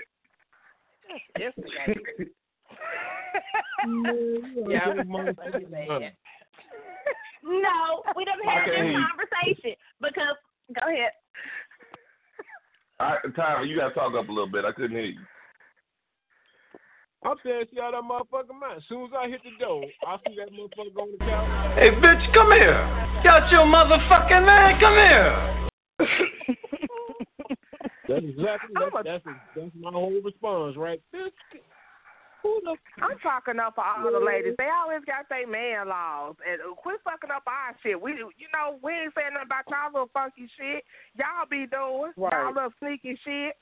Yes, Yeah. No, we done had Okay. this conversation because go ahead. All right, Tyler, you gotta talk up a little bit. I couldn't hear you. I'm saying, see how that motherfucker man. As soon as I hit the door, I see that motherfucker on the couch. Hey, bitch, come here. Got your motherfucking man. Come here. That's exactly that's, that's, that's my whole response, right? This, who the I'm talking up for all the ladies. They always got their man laws. And uh, quit fucking up our shit. We, you know, we ain't saying nothing about y'all little funky shit. Y'all be doing Right. y'all little sneaky shit.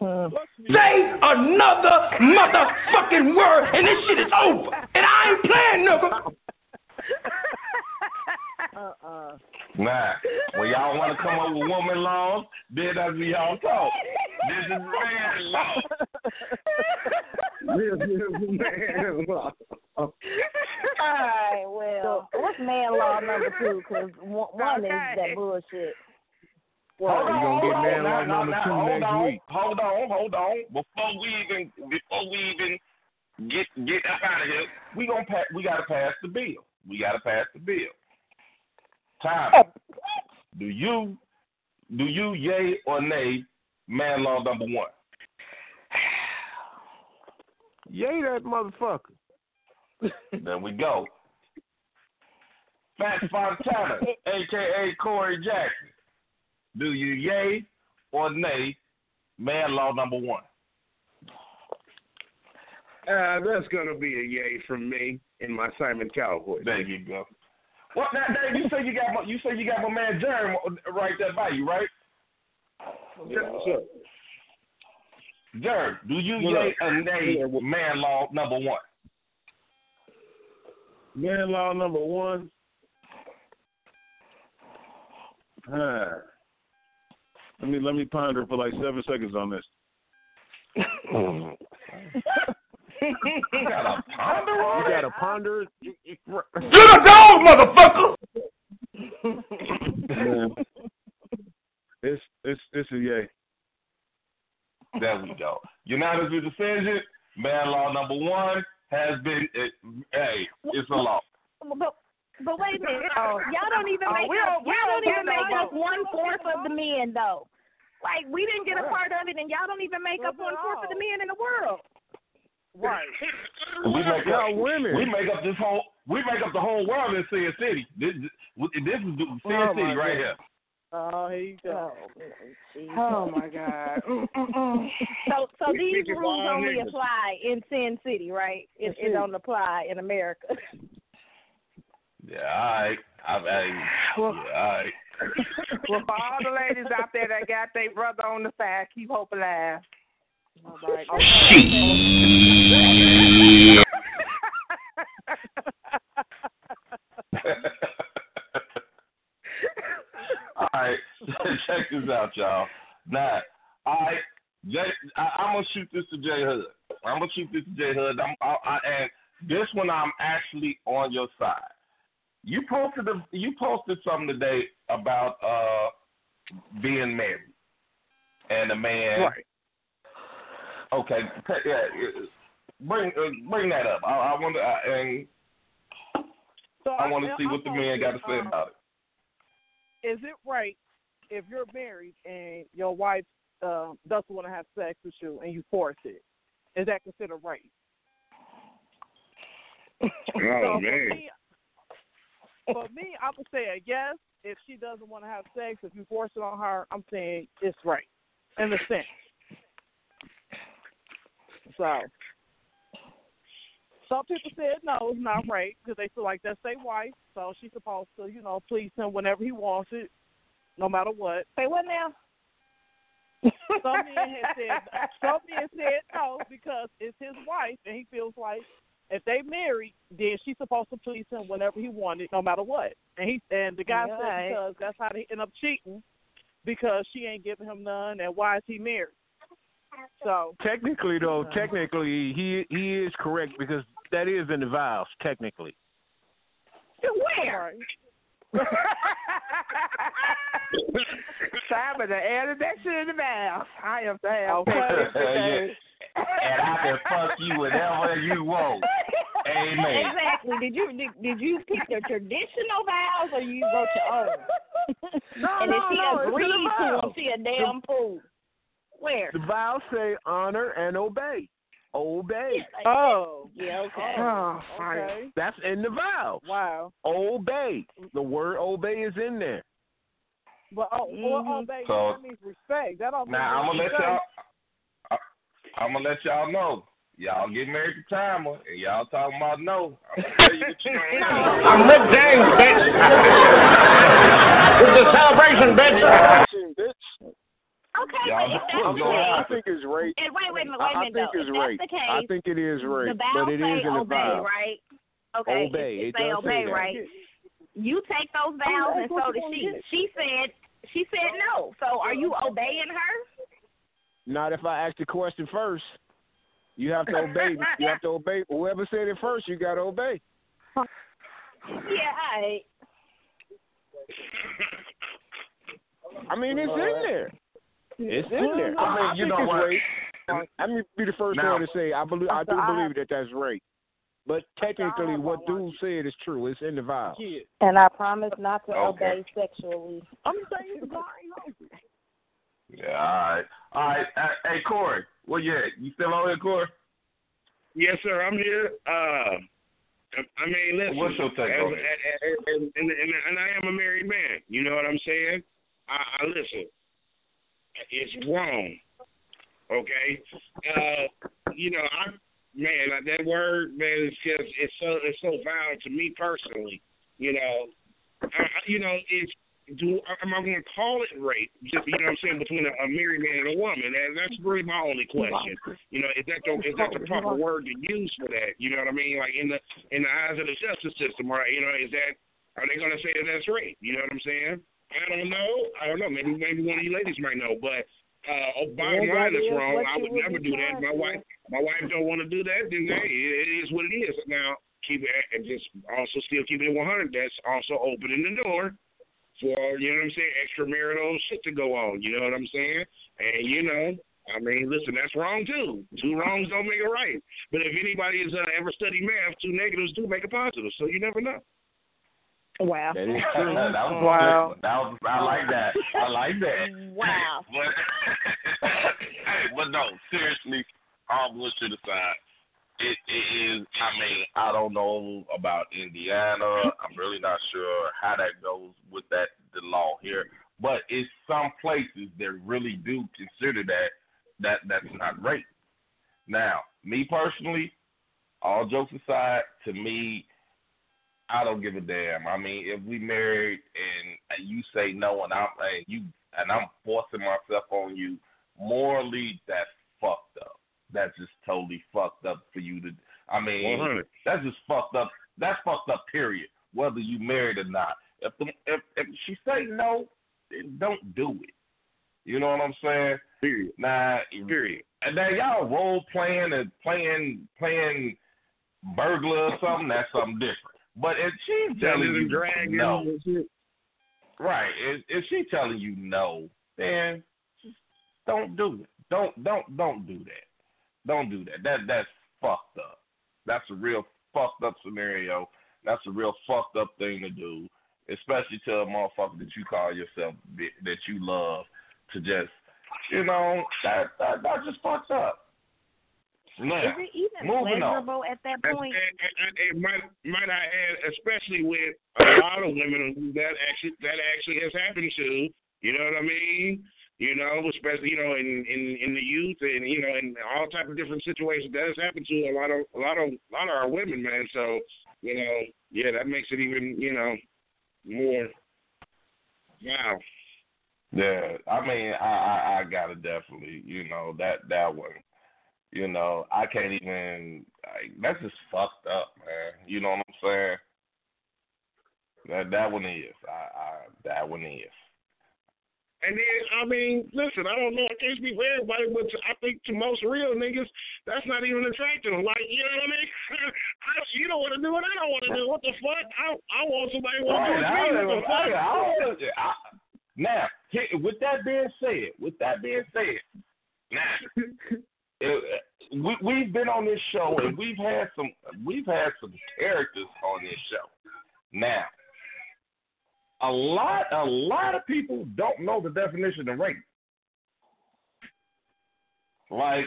Say another motherfucking word, and this shit is over. And I ain't playing, nigga. Uh-uh. Nah, when y'all want to come up with woman laws, then that's when y'all talk. This is man law. man. All right, well, what's man law number two? Because one, one is that bullshit. Hold on, hold on, now, now, now, hold on, week. Hold on, hold on. Before we even before we even get get up out of here, we gonna pass. We gotta pass the bill. We gotta pass the bill. Time. Oh, do you do you yay or nay man law number one? Yay that motherfucker. There we go. Fat Fontana, aka Corey Jackson. Do you yay or nay man law number one? Uh, that's gonna be a yay from me in my Simon Cowboy. There you go. Well, now, Dave, you say you got my, you say you got my man Jeremy right there by you, right? Sure. Jerry, do you What yay or nay Yeah, what- man law number one? Man law number one. Ah. Let me let me ponder for like seven seconds on this. You got a ponder You got it? to ponder. it. Get a dog, motherfucker. Man. It's it's it's a yay. There we go. Unanimous decision. Man law number one has been. It, hey, it's a law. But, but wait a minute. Oh. Y'all don't even Oh, make we up. don't- Y'all don't don't even make up one fourth of the men though. Like we didn't get a part of it, and y'all don't even make up one fourth of the men in the world. Right. We make up. Women. We make up this whole. We make up the whole world in Sin City. This, this is Sin Oh, City right God. here. Oh, here you go. Oh my God. Mm, mm, mm. So, so We these speaking rules only niggas. apply in Sin City, right? It, it don't apply in America. Yeah, all right. I, I, Well, yeah, all right. well, for all the ladies out there that got their brother on the side, keep hope alive. All right. all right, check this out, y'all. Now, all right, Jay, I, I'm gonna shoot this to J Hud. I'm gonna shoot this to J Hud. I'm, I, I, and this one, I'm actually on your side. You posted a, you posted something today about uh being married and a man. Right. Okay, yeah, uh, bring uh, bring that up. I, I want to, uh, and So I want to see what the man got to say, say um, about it. Is it right if you're married and your wife uh, doesn't want to have sex with you and you force it? Is that considered right? Oh so man. For me, for me, I would say a yes. If she doesn't want to have sex, if you force it on her, I'm saying it's right, in a sense. So, some people said no, it's not right because they feel like that's their wife, so she's supposed to, you know, please him whenever he wants it, no matter what. Say what now? Some men had said some men said no because it's his wife and he feels like if they married, then she's supposed to please him whenever he wanted, no matter what. And he and the guy Yeah, said because that's how they end up cheating because she ain't giving him none, and why is he married? So Technically, though, technically he he is correct because that is in the vows. Technically, Where? Simon done added that shit in the mouth. I am damn Okay. petty today. and I can fuck you whenever you want. Amen. Exactly. Did you did, did you pick the traditional vows or you wrote your own? no, and no, if she no, it's in agreed the to them, vows. she a damn fool. Where? The vows say honor and obey. Obey. oh Yeah, okay. Oh, fine. okay That's in the vow. wow. Obey. The word obey is in there. But oh, Mhm. well, obey So- that means respect. That don't mean Now I'm gonna let y'all. I, I'm gonna let y'all know. Y'all get married to Timer, and y'all talking about no. I'm gonna tell you the truth. I'm Rick James, bitch. it's a celebration, bitch. Okay, Y'all but if know that's the going I think it's rape. and wait, wait a minute, I, wait a I minute think though. it's If that's the case, I think it is rape, the vows but it say is in the obey, vow. right? Okay, Obey. It, It say does say obey, that. right? You take those vows, and so did she. She said, she said no. So are you obeying her? Not if I ask the question first. You have to obey. you have to obey. Whoever said it first, you got to obey. Yeah, I. I mean, it's in there. It's in there. I mean, you think know it's what? rape. Let me be the first Now- one to say I believe. I do I- believe that that's rape. But technically, what dude said is true. It's in the vow. And I promise not to Okay. obey sexually. I'm saying God ain't hungry. Yeah, all right, all right. Uh, hey, Corey, where you at? You still on here, Corey? Yes, sir. I'm here. Uh, I mean, listen. What's your take as, on it? as- as- and, and, and, and I am a married man. You know what I'm saying? I, I listen. It's wrong. Okay. Uh, you know, I man, that word, man, is just it's so it's so violent to me personally. You know, I- you know, it's do am I going to call it rape? Just you know what I'm saying between a, a married man and a woman. And that's really my only question. You know, is that the is that the proper word to use for that? You know what I mean? Like in the in the eyes of the justice system, right? You know, is that are they going to say that that's rape? You know what I'm saying? I don't know. I don't know. Maybe maybe one of you ladies might know, but. Uh, oh, bottom line is wrong. I would never do that. My wife, my wife don't want to do that. Then hey, it, it is what it is. Now keep it and just also still keep it 100. That's also opening the door for you know what I'm saying, extramarital shit to go on. You know what I'm saying? And you know, I mean, listen, that's wrong too. Two wrongs don't make it right. But if anybody has uh, ever studied math, two negatives do make a positive. So you never know. Wow. That is that was Wow. That was. I like that. I like that. Wow. But, hey, but no, seriously, all bullshit aside, it, it is. I mean, I don't know about Indiana. I'm really not sure how that goes with that the law here. But it's some places that really do consider that that that's not rape. Now, me personally, all jokes aside, to me, I don't give a damn. I mean, if we married and you say no, and I'm and you and I'm forcing myself on you, morally, that's fucked up. That's just totally fucked up for you to. I mean, 100. that's just fucked up. That's fucked up. Period. Whether you married or not. If the if if she say no, then don't do it. You know what I'm saying? Period. Now, Period. and then y'all role playing and playing playing burglar or something, that's something different. But if she's telling you Dragons no, right? If, if she's telling you no, then don't do it. Don't don't don't do that. Don't do that. That that's fucked up. That's a real fucked up scenario. That's a real fucked up thing to do, especially to a motherfucker that you call yourself that you love to just, you know, that that that's just fucked up. Now, Is it even moving on. at that point? and, and, and might might I add, especially with a lot of women that actually that actually has happened to. You know what I mean? You know, especially you know in in in the youth and you know in all type of different situations that has happened to a lot of a lot of a lot of our women, man. So you know, yeah, that makes it even you know more. Wow. Yeah, I mean, I, I I gotta definitely, you know, that that one, You know, I can't even. Like, that's just fucked up, man. You know what I'm saying? That that one is. I, I that one is. And then, I mean, listen, I don't know, I can't speak for everybody, but to, I think to most real niggas, that's not even attractive. Like, you know what I mean? I, you don't want to do what I don't want to do. What the fuck? I I want somebody who want to do. I- What fuck? I- I don't- I- Now, with that being said, with that being said, now we we've been on this show and we've had some we've had some characters on this show. Now, a lot a lot of people don't know the definition of rape. Like,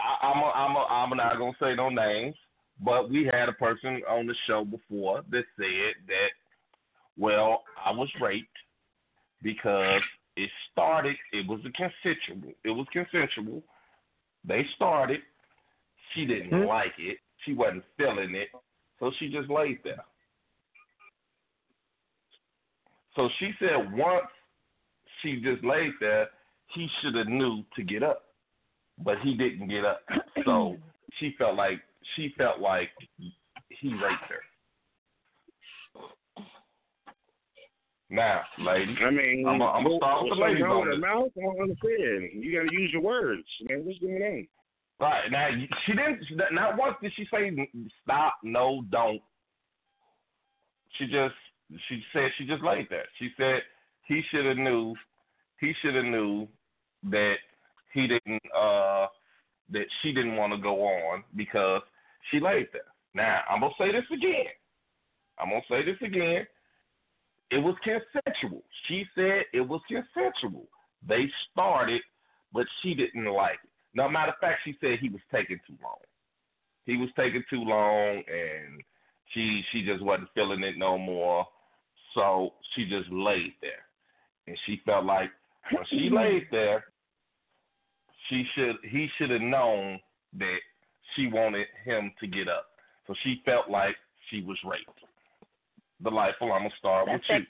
I, I'm a, I'm a, I'm not gonna say no names, but we had a person on the show before that said that, well, I was raped because it started. It was a consensual. It was consensual. They started. She didn't mm-hmm. like it. She wasn't feeling it, so she just laid there. So she said once she just laid there, he should have knew to get up, but he didn't get up. So she felt like she felt like he raped her. Now, ladies, I mean, I'm gonna go- start with the ladies on this. mouth. I don't understand. You got to use your words, man. What's going on? Right now, she didn't. Not once did she say stop, no, don't. She just she said she just laid there. She said he should have knew. He should have knew that he didn't. uh That she didn't want to go on because she laid there. Now I'm gonna say this again. I'm gonna say this again. It was consensual. She said it was consensual. They started, but she didn't like it. No matter of fact, she said he was taking too long. He was taking too long, and she she just wasn't feeling it no more. So she just laid there, and she felt like when she laid there, she should he should have known that she wanted him to get up. So she felt like she was raped. Delightful. I'm gonna start That's with you.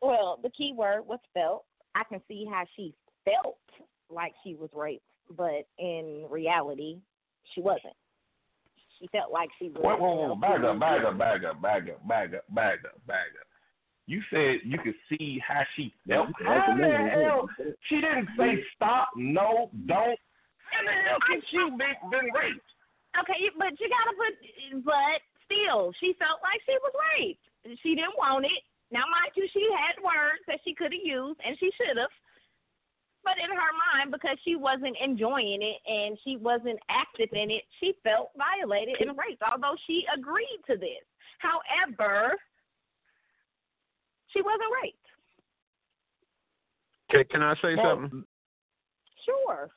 Well, the key word was felt. I can see how she felt like she was raped, but in reality, she wasn't. She felt like she was. Whoa, whoa, you whoa, know, bag she up, was bag guilty. up, bag up, bag up, bag up, bag up, bag up. You said you could see how she felt. How the hell? She didn't say stop, no, don't. How the hell can she been, been raped? Okay, but you gotta put. But still, she felt like she was raped. She didn't want it. Now, mind you, she had words that she could have used, and she should have. But in her mind, because she wasn't enjoying it and she wasn't active in it, she felt violated and raped, although she agreed to this. However, she wasn't raped. Okay, can I say Well- something? Sure.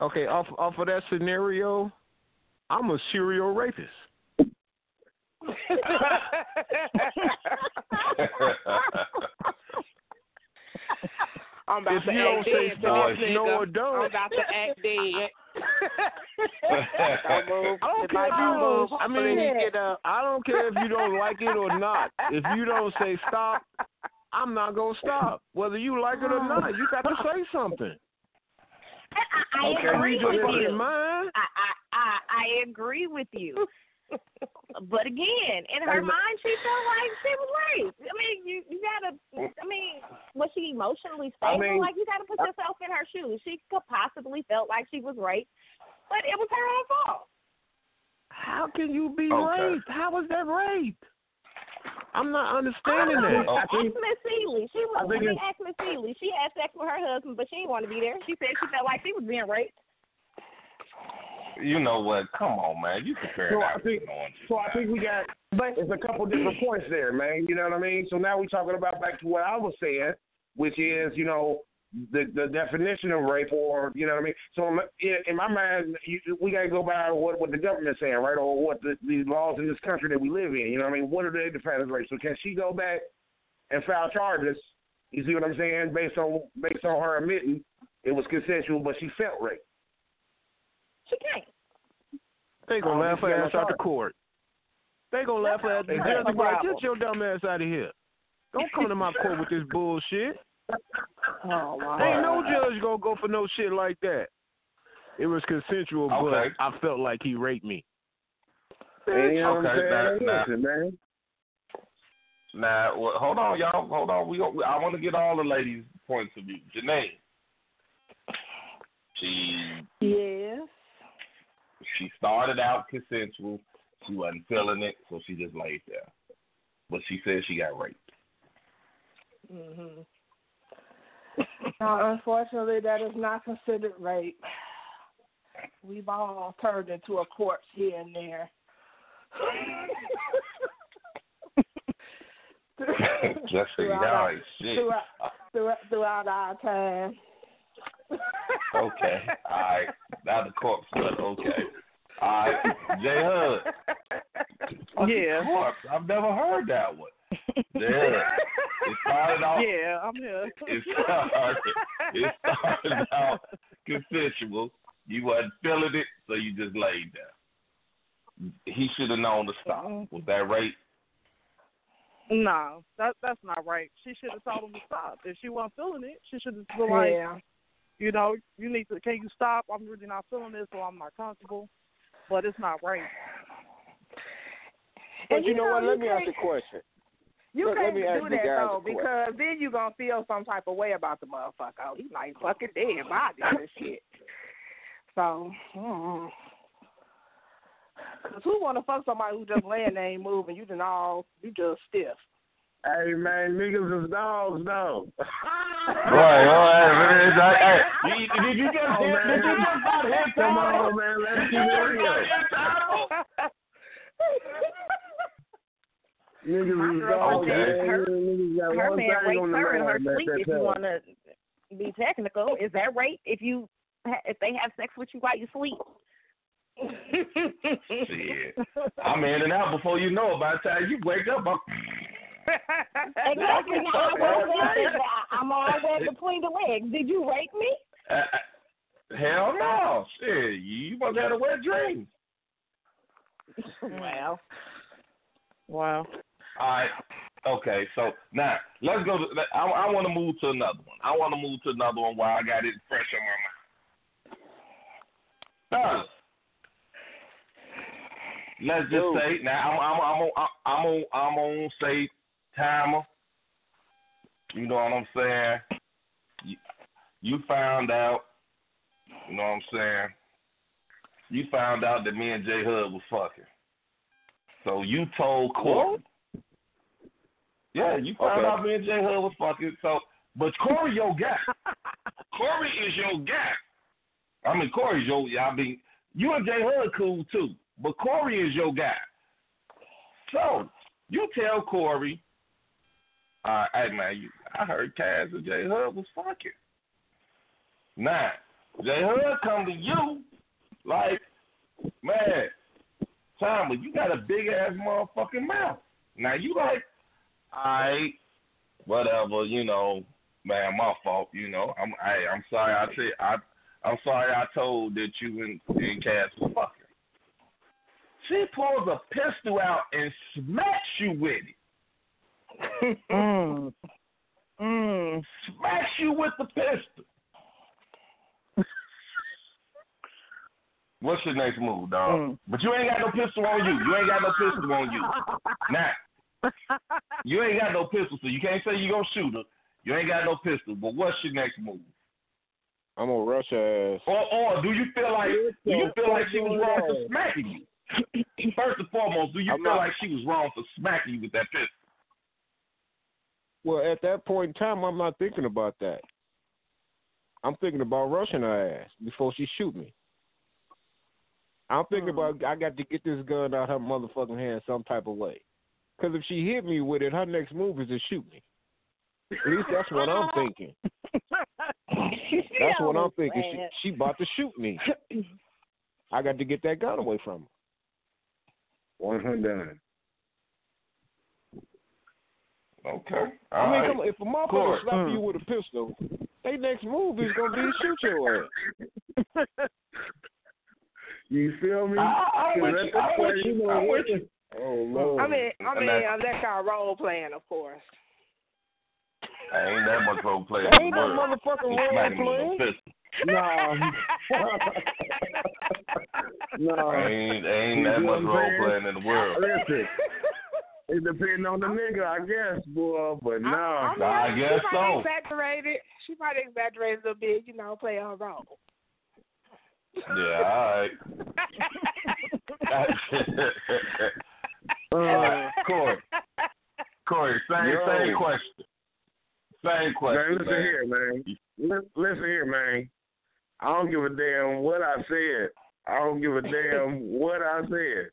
Okay, off off of that scenario, I'm a serial rapist. I'm about If to you act don't say dead to stop, this nigga. no or don't. I'm about to act dead. I don't care if you move. I mean, I don't care if you don't like it or not. If you don't say stop, I'm not gonna stop. Whether you like it or oh. not, you got to say something. I Okay, agree you with you. mind. I, I I I agree with you. but again, in her mind, she felt like she was raped. I mean, you you gotta. I mean, was she emotionally I stable? mean- like you gotta put yourself in her shoes. She could possibly felt like she was raped, but it was her own fault. How can you be Okay. raped? How was that rape? I'm not I understanding don't know. that. Ask Miss Seeley. She was. I I, think mean, ask Miss Seeley. She had sex with her husband, but she didn't want to be there. She said she felt like she was being raped. You know what? Come on, man. You comparing So I apples think, and oranges. so I think we got. But there's a couple different points there, man. You know what I mean? So now we're talking about back to what I was saying, which is, you know, the the definition of rape, or you know what I mean. So in, in my mind, you, we got to go by what what the government's saying, right, or what the, the laws in this country that we live in. You know what I mean? What are they defining as rape? So can she go back and file charges? You see what I'm saying? Based on based on her admitting it was consensual, but she felt raped. She can't. They gonna Oh, laugh this her ass out the court. They gonna laugh her ass. The That's judge the be like, problem. get your dumb ass out of here. Don't come to my court with this bullshit. Oh wow. Ain't no judge gonna go for no shit like that. It was consensual, Okay. but I felt like he raped me. You um, know Okay, now- saying? now- Listen, man. Now, well, hold on, y'all. Hold on. We, go- I want to get all the ladies' points of view. Janae, she Yes. She started out consensual. She wasn't feeling it, so she just laid there. But she said she got raped. Mhm. Now, unfortunately, that is not considered rape. We've all turned into a corpse here and there. Just y'all shit. throughout, throughout, throughout our time. Okay. All right. Now the corpse, but okay. All right. J Hud. Yeah. Corpse. I've never heard that one. J Hud. It started off. Yeah, I'm here. It started. It started out consensual. You wasn't feeling it, so you just laid down. He should have known to stop. Was that right? No, that that's not right. She should have told him to stop. If she wasn't feeling it, she should have been like, yeah. you know, you need to. Can you stop? I'm really not feeling this, so I'm not comfortable. But it's not right. But And you, you know, know, what? you Let me ask can't- a question. You let can't ask do that though, because then you're gonna feel some type of way about the motherfucker. Oh, he's like fucking dead body and shit. So, mm. cause who wanna fuck somebody who just laying there ain't moving? You just all you just stiff. Hey man, niggas is dogs though. Right, oh, all right, man. Hey, oh, you- did you just Come on, hit? man. Did you just about hit Come Tyler? on, man. Let's keep it real. Niggas is dogs, Okay. Her- Niggas got her one man thing raped on her in her sleep. If you want to be technical, is that rape? If you if they have sex with you while you sleep? Shit. I'm in and out before you know it. By the time you wake up, I'm. Exactly. Now, I was there. I'm always between the legs. Did you rape me? Uh, uh, hell no. Shit, you must have had a wet dream. Well, Wow. All right. Okay, so now let's go. To, I, I want to move to another one. I want to move to another one while I got it fresh on my mind. Fellas, let's just Yo. say now I'm I'm I'm on I'm on I'm on say timer. You know what I'm saying? You, you found out. You know what I'm saying? You found out that me and J Hud was fucking. So you told Corey. Yeah, you found Okay. out me and J Hud was fucking. So, but Corey your guy. Corey is your guy. I mean, Corey's your. I mean, you and J Hud cool too, but Corey is your guy. So you tell Corey, uh, hey man, you, I heard Kaz and J Hud was fucking. Now, J Hud come to you like, man, Tommy, you got a big ass motherfucking mouth. Now you like, I, whatever, you know, man, my fault, you know. I'm hey, I'm sorry I said I I'm sorry I told that you and, and Cass was fucking. She pulls a pistol out and smacks you with it. Mm. Mm. Smacks you with the pistol. What's your next move, dog? Mm. But you ain't got no pistol on you. You ain't got no pistol on you. Now, you ain't got no pistol, so you can't say you gonna shoot her. You ain't got no pistol. But what's your next move? I'm gonna rush her ass. Or, or do you feel like do you feel like she was wrong for smacking you? First and foremost, do you I'm feel not- like she was wrong for smacking you with that pistol? Well, at that point in time, I'm not thinking about that. I'm thinking about rushing her ass before she shoot me. I'm thinking about I got to get this gun out her motherfucking hand some type of way. Because if she hit me with it, her next move is to shoot me. At least that's what I'm thinking. That's what I'm thinking. She, she about to shoot me. I got to get that gun away from her. One hundred. Okay. I mean, right. come on, if a motherfucker Court. slap you mm. with a pistol, their next move is gonna be to shoot your ass. You feel me? I- I'm with you. I'm that with you. know, I'm with you. Oh Lord. I mean, I And mean, that's- unless y'all role playing, of course. I ain't that much role play in the Ain't no world. motherfucking Just role smacking him with playing. a pistol. No. no. Ain't ain't that much role playing in the world. Listen, it depends on the nigga, I guess, boy. But no, I, Nah, I mean, guess she probably so. exaggerated. She probably exaggerated a little bit, you know, play her role. Yeah, all right. uh, Corey, Corey, same Yo. same question. Same question. man, listen man. here, man. Li- Listen here, man. I don't give a damn what I said. I don't give a damn what I said.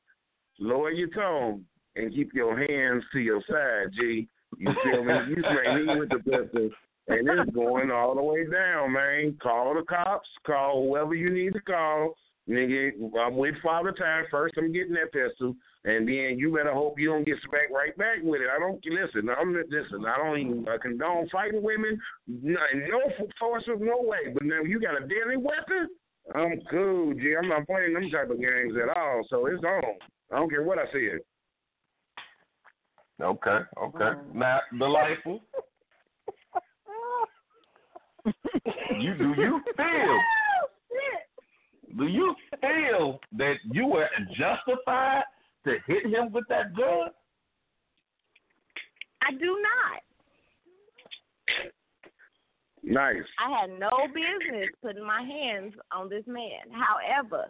Lower your tone and keep your hands to your side, G. You feel me? You smack me with the pistol, and it's going all the way down, man. Call the cops. Call whoever you need to call. Nigga, I'm with Father Time. First, I'm getting that pistol, and then you better hope you don't get smacked right back with it. I don't listen. I'm listen. I don't even uh, condone fighting women. No, no force of no way. But now you got a deadly weapon. I'm cool, G. I'm not playing them type of games at all. So it's on. I don't care what I said. Okay, okay. Now, delightful. you do you feel? Do you feel that you were justified to hit him with that gun? I do not. Nice. I had no business putting my hands on this man. However,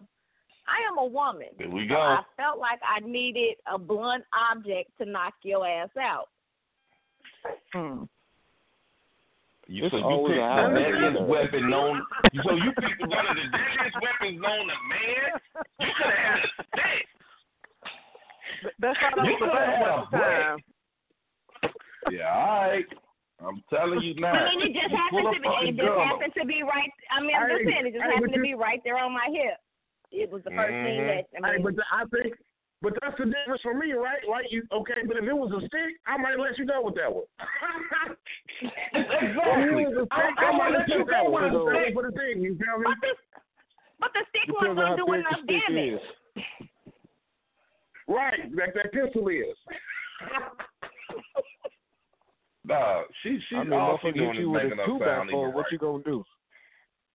I am a woman. Here we So go. I felt like I needed a blunt object to knock your ass out. You, It's so you picked the deadliest weapon known. So you picked one of the deadliest weapons known to man. You could have had a stick. That's how You could have had a at brick. Yeah, all right. I'm telling you now. I mean, it just happened to be. It just gun. happened to be right. I mean, I'm just saying, it just happened to be right there on my hip. It was the 1st thing Mhm. that. I Hey, but the, I think, but that's the difference for me, right? Like you, okay, but if it was a stick, I might let you go with that one. Exactly. If it was a I- stick, I I might let let you you go go with with it. a stick. For the thing, you feel me? but the but the stick wasn't on how gonna do big the enough damage. is. Right, like that pistol is. Nah, she she I mean, all she doing is you with making a up two by sound four. What you gonna do?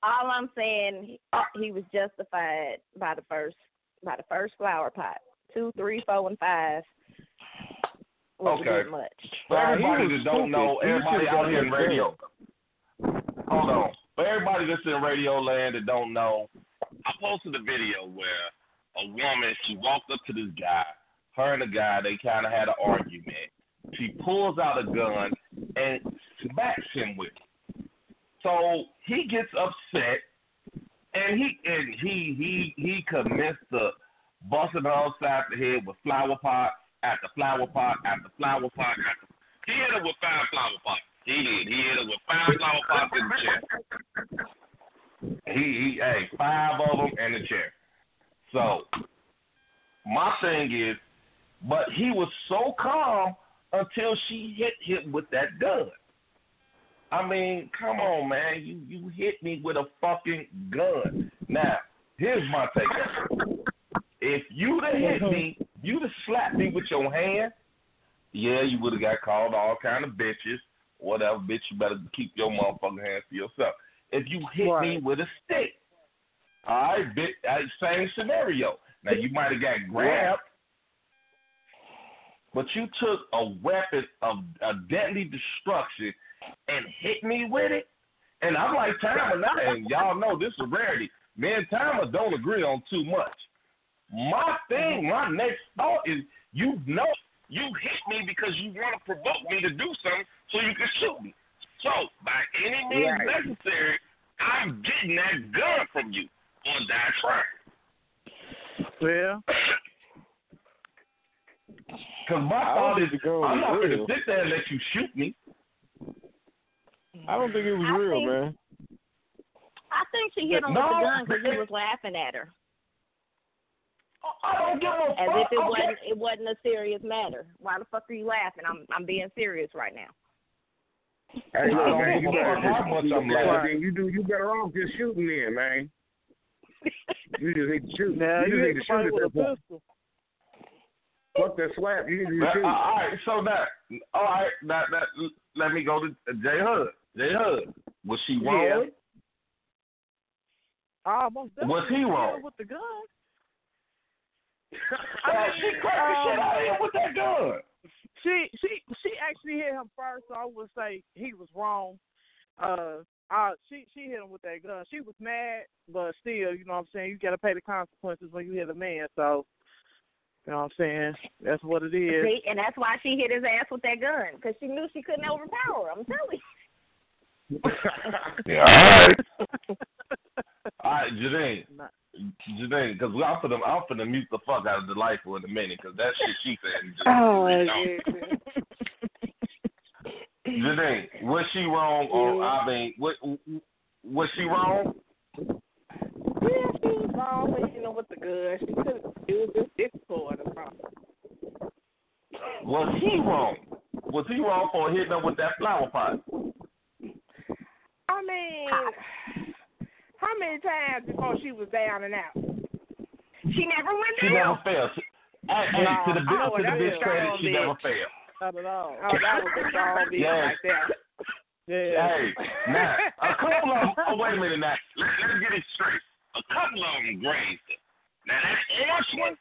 All I'm saying, he, he was justified by the first by the first flower pot. Two, three, four, and five. Okay. bit much. For everybody was that don't know, everybody out here in radio. Hold on. For everybody that's in radio land that don't know, I posted a video where a woman she walked up to this guy. Her and the guy they kind of had an argument. She pulls out a gun and smacks him with it. So he gets upset and he and he he he commits to busting her upside the head with flower pot after flower pot after flower pot after. He hit her with five flower pots. He did. He hit her with five flower pots in the chair. He he hey five of them in the chair. So my thing is, but he was so calm until she hit him with that gun. I mean, come on, man. You you hit me with a fucking gun. Now, here's my take. If you'd have hit me, you'd have slapped me with your hand. Yeah, you would have got called all kind of bitches, whatever. Bitch, you better keep your motherfucking hands to yourself. If you hit me with a stick, all right, bitch, same scenario. Now you might have got grabbed, but you took a weapon of a deadly destruction and hit me with it. And I'm like Timer now, and y'all know this is a rarity. Me and Timer don't agree on too much. My thing, my next thought is you know you hit me because you want to provoke me to do something so you can shoot me. So by any means Right. necessary, I'm getting that gun from you or die trying. Yeah. Because my thought is, think the gun I'm not going to sit there and let you shoot me. I don't think it was I real, think- man. I think she hit him with No, the gun because he was laughing at her, I don't give a as fuck. if it Okay. wasn't it wasn't a serious matter. Why the fuck are you laughing? I'm I'm being serious right now. Hey, look, man, you better fuck how much I'm laughing. then you do you better off just shooting in, man. You just need to shoot. Now you you just need to shoot somebody at with a that point. pistol. Fuck that slap. You need to shoot. uh, all right, so that, all right, now, now, let me go to J Hud. J Hud, was she wrong? I almost Was he wrong? with the gun. Oh, she cracked the shit out of him with that gun. She she she actually hit him first, so I would say he was wrong. Uh, uh, she she hit him with that gun. She was mad, but still, you know what I'm saying. You got to pay the consequences when you hit a man. So, you know what I'm saying. That's what it is. See, and that's why she hit his ass with that gun because she knew she couldn't overpower him. I'm telling you. Yeah, all right. All right, Janine. Janine, because I'm finna, I'm finna mute the fuck out of Delightful in a minute, because that shit she said. Just, Oh, Janine, was she wrong, or I mean, what, was she wrong? Yeah, she was wrong for hitting him with the gun. She could. It was just difficult or something. Was he wrong? Was he wrong for hitting her with that flower pot? I mean, how many times before she was down and out? She never went She never failed. She, hey, hey, to the Oh, bitch, to the bitch credit, she bitch. never failed. Not at all. Oh, that was a strong bitch Yes. right there. Yeah. Hey, now a couple of them. Oh, wait a minute. Now let, let's get it straight. A couple of them grazed her. Now that orange one,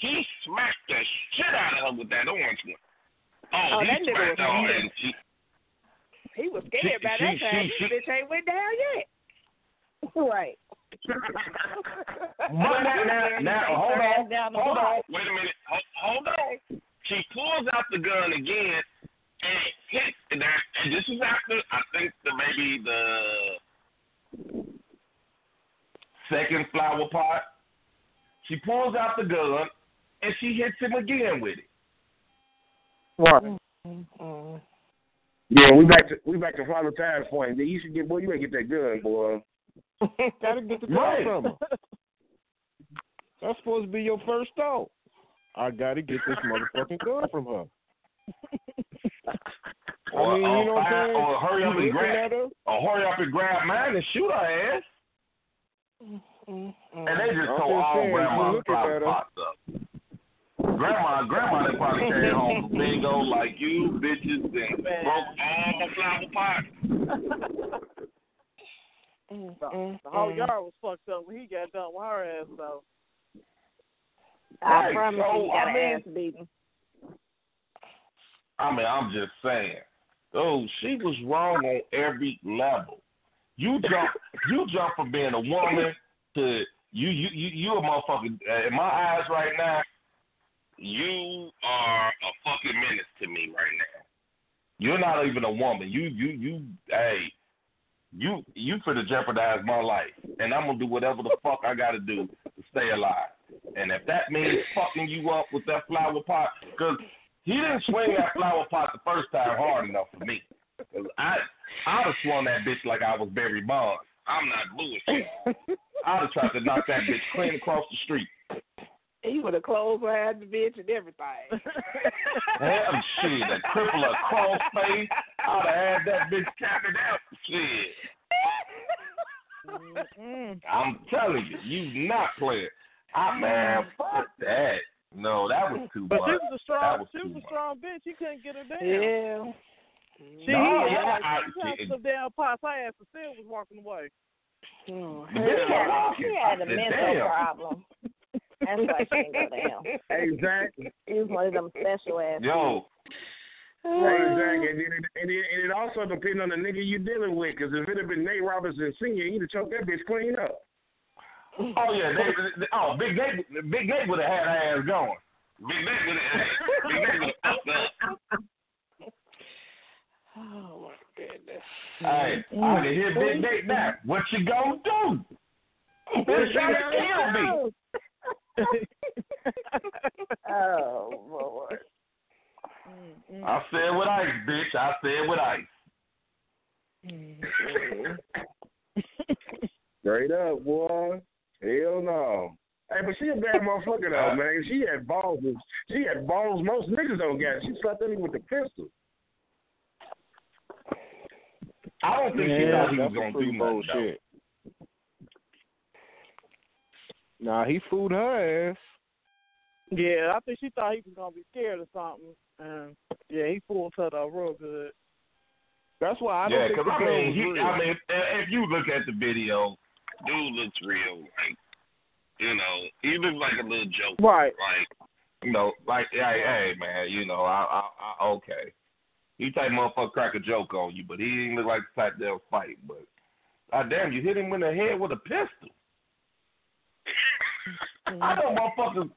he smacked the shit out of her with that orange one. Oh, Oh, he that nigga smacked was her, and she. He was scared She- by she- that time. she- This bitch ain't went down yet. Right. But now, now, now, hold on, Down the hold block. on. Wait a minute. Hold, hold on. She pulls out the gun again and hits. And, that, and this is after I think the maybe the second flower pot. She pulls out the gun and she hits him again with it. Right. Mm-hmm. Yeah, we back to we back to Father Time's point. You should get boy, you ain't get that gun, boy. Gotta get the gun Right. from her. That's supposed to be your first thought. I gotta get this motherfucking gun from her. Or, I mean, or, you know what I'm saying? or hurry up and grab, or hurry up and grab mine and shoot her ass. Mm-hmm. And they just I'm all grandma's looking at her. pots up. Grandma, grandma, they probably came home from bingo like you bitches and broke all my flower pots. The, the whole mm, mm, mm. yard was fucked up when he got done with her ass, though. I Right, promise so, you, you got I an mean- ass beating. I mean, I'm just saying. Oh, she was wrong on every level. You jump, you jump from being a woman to you, you, you, you a motherfucker. uh, In my eyes, right now, you are a fucking menace to me right now. You're not even a woman. You, you, you. Hey, you, you finna jeopardize my life, and I'm gonna do whatever the fuck I gotta do to stay alive. And if that means fucking you up with that flower pot, because he didn't swing that flower pot the first time hard enough for me. 'Cause I, I'd have swung that bitch like I was Barry Bonds. I'm not bullshit. I'd have tried to knock that bitch clean across the street. He would have closed her the bitch and everything. Hell, shit, a cripple, a cross face. I'd have had that bitch counted out. Shit. Mm-mm. I'm telling you, you not playing. I man, mm. fuck that. No, that was too But much. she was a strong, was she was a much. strong bitch. He couldn't get her down. Yeah. She, No, he yeah, had, I- she had it- some damn pots. I asked for still was walking away. Oh, The She bitch had, was she had I a said, mental damn. problem. That's why she didn't go down. Exactly. She was one of them special ass. Yo, Exactly. And, it, and, it, and it also depends on the nigga you dealing with. Because if it had been Nate Robinson Sr., he'd have choked that bitch clean up. oh yeah, they, they, oh Big Nate, Big Nate would have had her ass going. Big Nate would have, Big Nate would have. Oh my goodness. Hey, I can hear Big Nate now. What you gonna do? They're trying to kill me. oh Lord. Mm-hmm. I said with ice, bitch. I said with ice. Mm-hmm. Straight up, boy. Hell no. Hey, but she a bad motherfucker though, man. She had balls. She had balls most niggas don't get. She slapped that nigga with the pistol. I don't think she thought he was gonna do pretty nothing. though. bullshit. Nah, he fooled her ass. Yeah, I think she thought he was gonna be scared or something. And yeah, he pulled her though real good. That's why I don't yeah, think because I mean, he. I mean, if if you look at the video, dude looks real. Like, you know, he looks like a little joke. Right. Like, you know, like, hey, hey, man, you know, I, I, I okay. He type motherfucker crack a joke on you, but he ain't look like the type that'll fight. But, god damn, you hit him in the head with a pistol. I know mm-hmm. motherfuckers.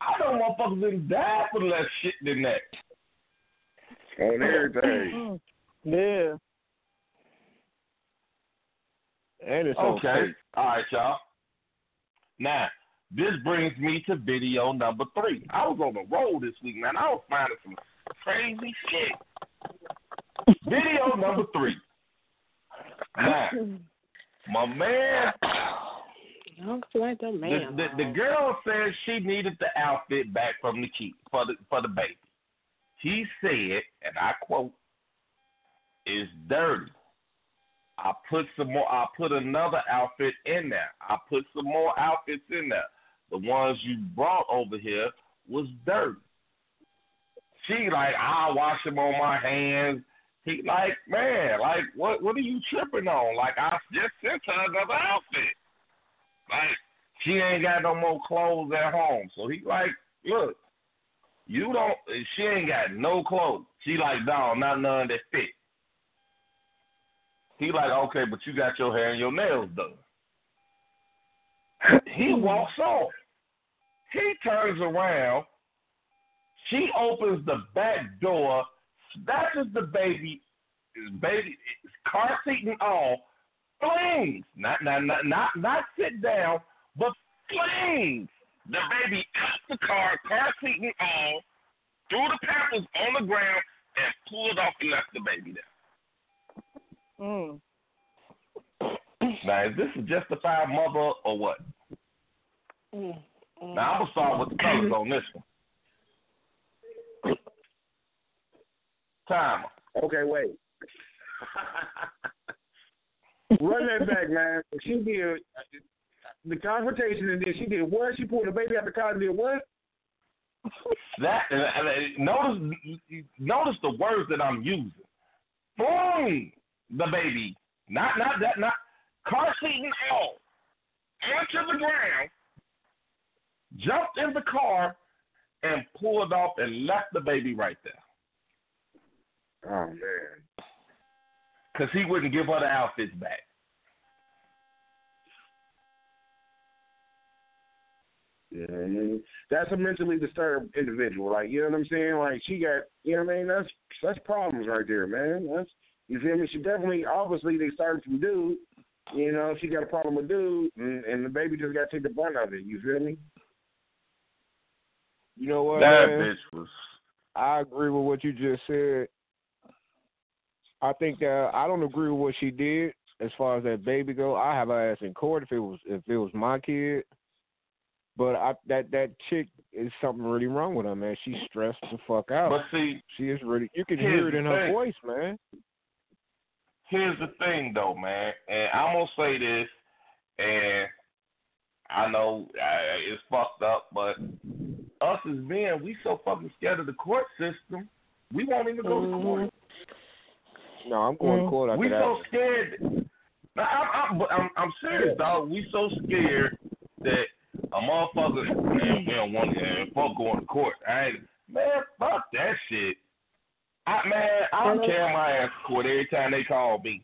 I know motherfuckers didn't die for less shit than that. On everything. Mm-hmm. Yeah. And it's on Okay. All right, y'all. Now, this brings me to video number three. I was on the road this week, man. I was finding some crazy shit. Video number three. Now, my man, Don't like that the, the, the girl said she needed the outfit back from the key for the for the baby. He said, and I quote, "It's dirty." I put some more. I put another outfit in there. I put some more outfits in there. The ones you brought over here was dirty. She like, I'll wash them on my hands. He like, man, like, what? What are you tripping on? Like, I just sent her another outfit. Like, she ain't got no more clothes at home. So he like, look, you don't. She ain't got no clothes. She like, no, not none that fit. He like, okay, but you got your hair and your nails done. He walks off. He turns around. She opens the back door, snatches the baby, baby car seat and all, flings, not not not not not sit down, but flings the baby out the car, car seat and all, threw the pampers on the ground, and pulled off and left the baby there. Mm. Now, is this a justified mother or what? Mm. Now, I'm going to start with the colors on this one. Timer. Okay, wait. Run that back, man. She did the confrontation, and then she did what? She pulled the baby out the car and did what? That uh, uh, notice notice the words that I'm using. Boom, the baby, not not that not car seat and all, onto the ground, jumped in the car, and pulled off and left the baby right there. Oh man. Cause he wouldn't give her the outfits back. Yeah, I that's a mentally disturbed individual. Like, you know what I'm saying? Like, she got, you know what I mean? That's that's problems right there, man. That's you feel me? She definitely, obviously, they started from dude. You know, she got a problem with dude, and, and the baby just got to take the brunt of it. You feel me? You know what? That man? bitch was. I agree with what you just said. I think that I don't agree with what she did as far as that baby go. I have her ass in court if it was if it was my kid. But I that that chick is something really wrong with her, man. She's stressed the fuck out. But see, she is really you can hear it in her thing. voice, man. here's the thing though, man, and I'm gonna say this, and I know uh, it's fucked up, but us as men, we so fucking scared of the court system, we won't even go to court. No, I'm going mm. to court after We that. so scared. Now, I'm, I'm, but I'm, I'm serious, dog. We so scared that a motherfucker, man, we don't want to, fuck going to court. I ain't, man, fuck that shit. I, man, I'm carrying my ass to court every time they call me.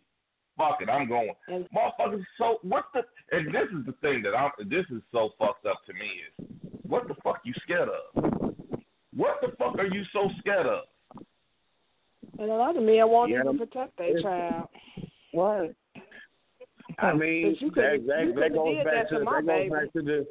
Fuck it, I'm going. Motherfuckers, so what the? And this is the thing that I'm. This is so fucked up to me is, what the fuck you scared of? What the fuck are you so scared of? And a lot of men won't Yeah, even protect their child. What? I mean, you that that, that goes back that to to that goes baby. back to the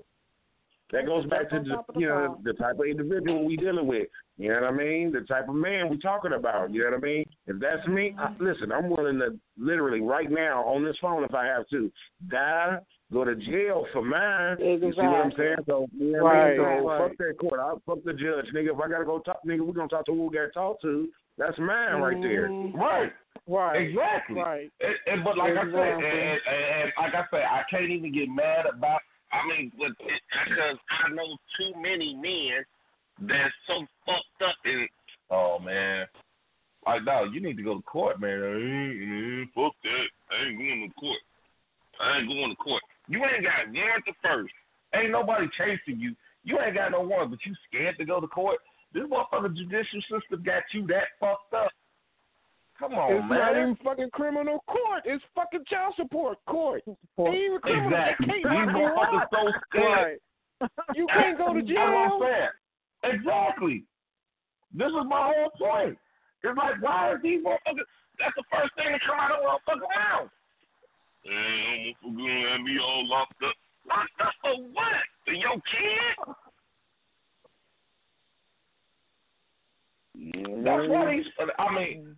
that goes back to the you know the type of individual we dealing with. You know what I mean? The type of man we talking about. You know what I mean? If that's me, I, listen, I'm willing to literally right now on this phone if I have to die, go to jail for mine. You see what I'm saying? So you know what I mean? Right, So right. fuck that court. I'll fuck the judge, nigga. If I gotta go talk, nigga, we're gonna talk to who we gotta talk to. That's mine right there. Mm-hmm. Right. Right. Exactly. Right. And, and but like I said, and, and, like I said, I can't even get mad about I mean, it, because I know too many men that's so fucked up and oh man, like dog, you need to go to court, man. I ain't, fuck that. I ain't going to court. I ain't going to court. You ain't got warrant the first. Ain't nobody chasing you. You ain't got no warrant, but you scared to go to court. This motherfucker judicial system got you that fucked up. Come on, it's man. not even fucking criminal court. It's fucking child support court. Ain't even criminal. Exactly. They These can't motherfuckers so scared. You can't go to That's what I'm jail. saying. Exactly. This is my whole point. It's like, why are these motherfuckers? That's the first thing that come out of a motherfucking mouth. Hey, I'm gonna have me all locked up. Locked up for what? For your kid? That's why mm-hmm. these. I mean,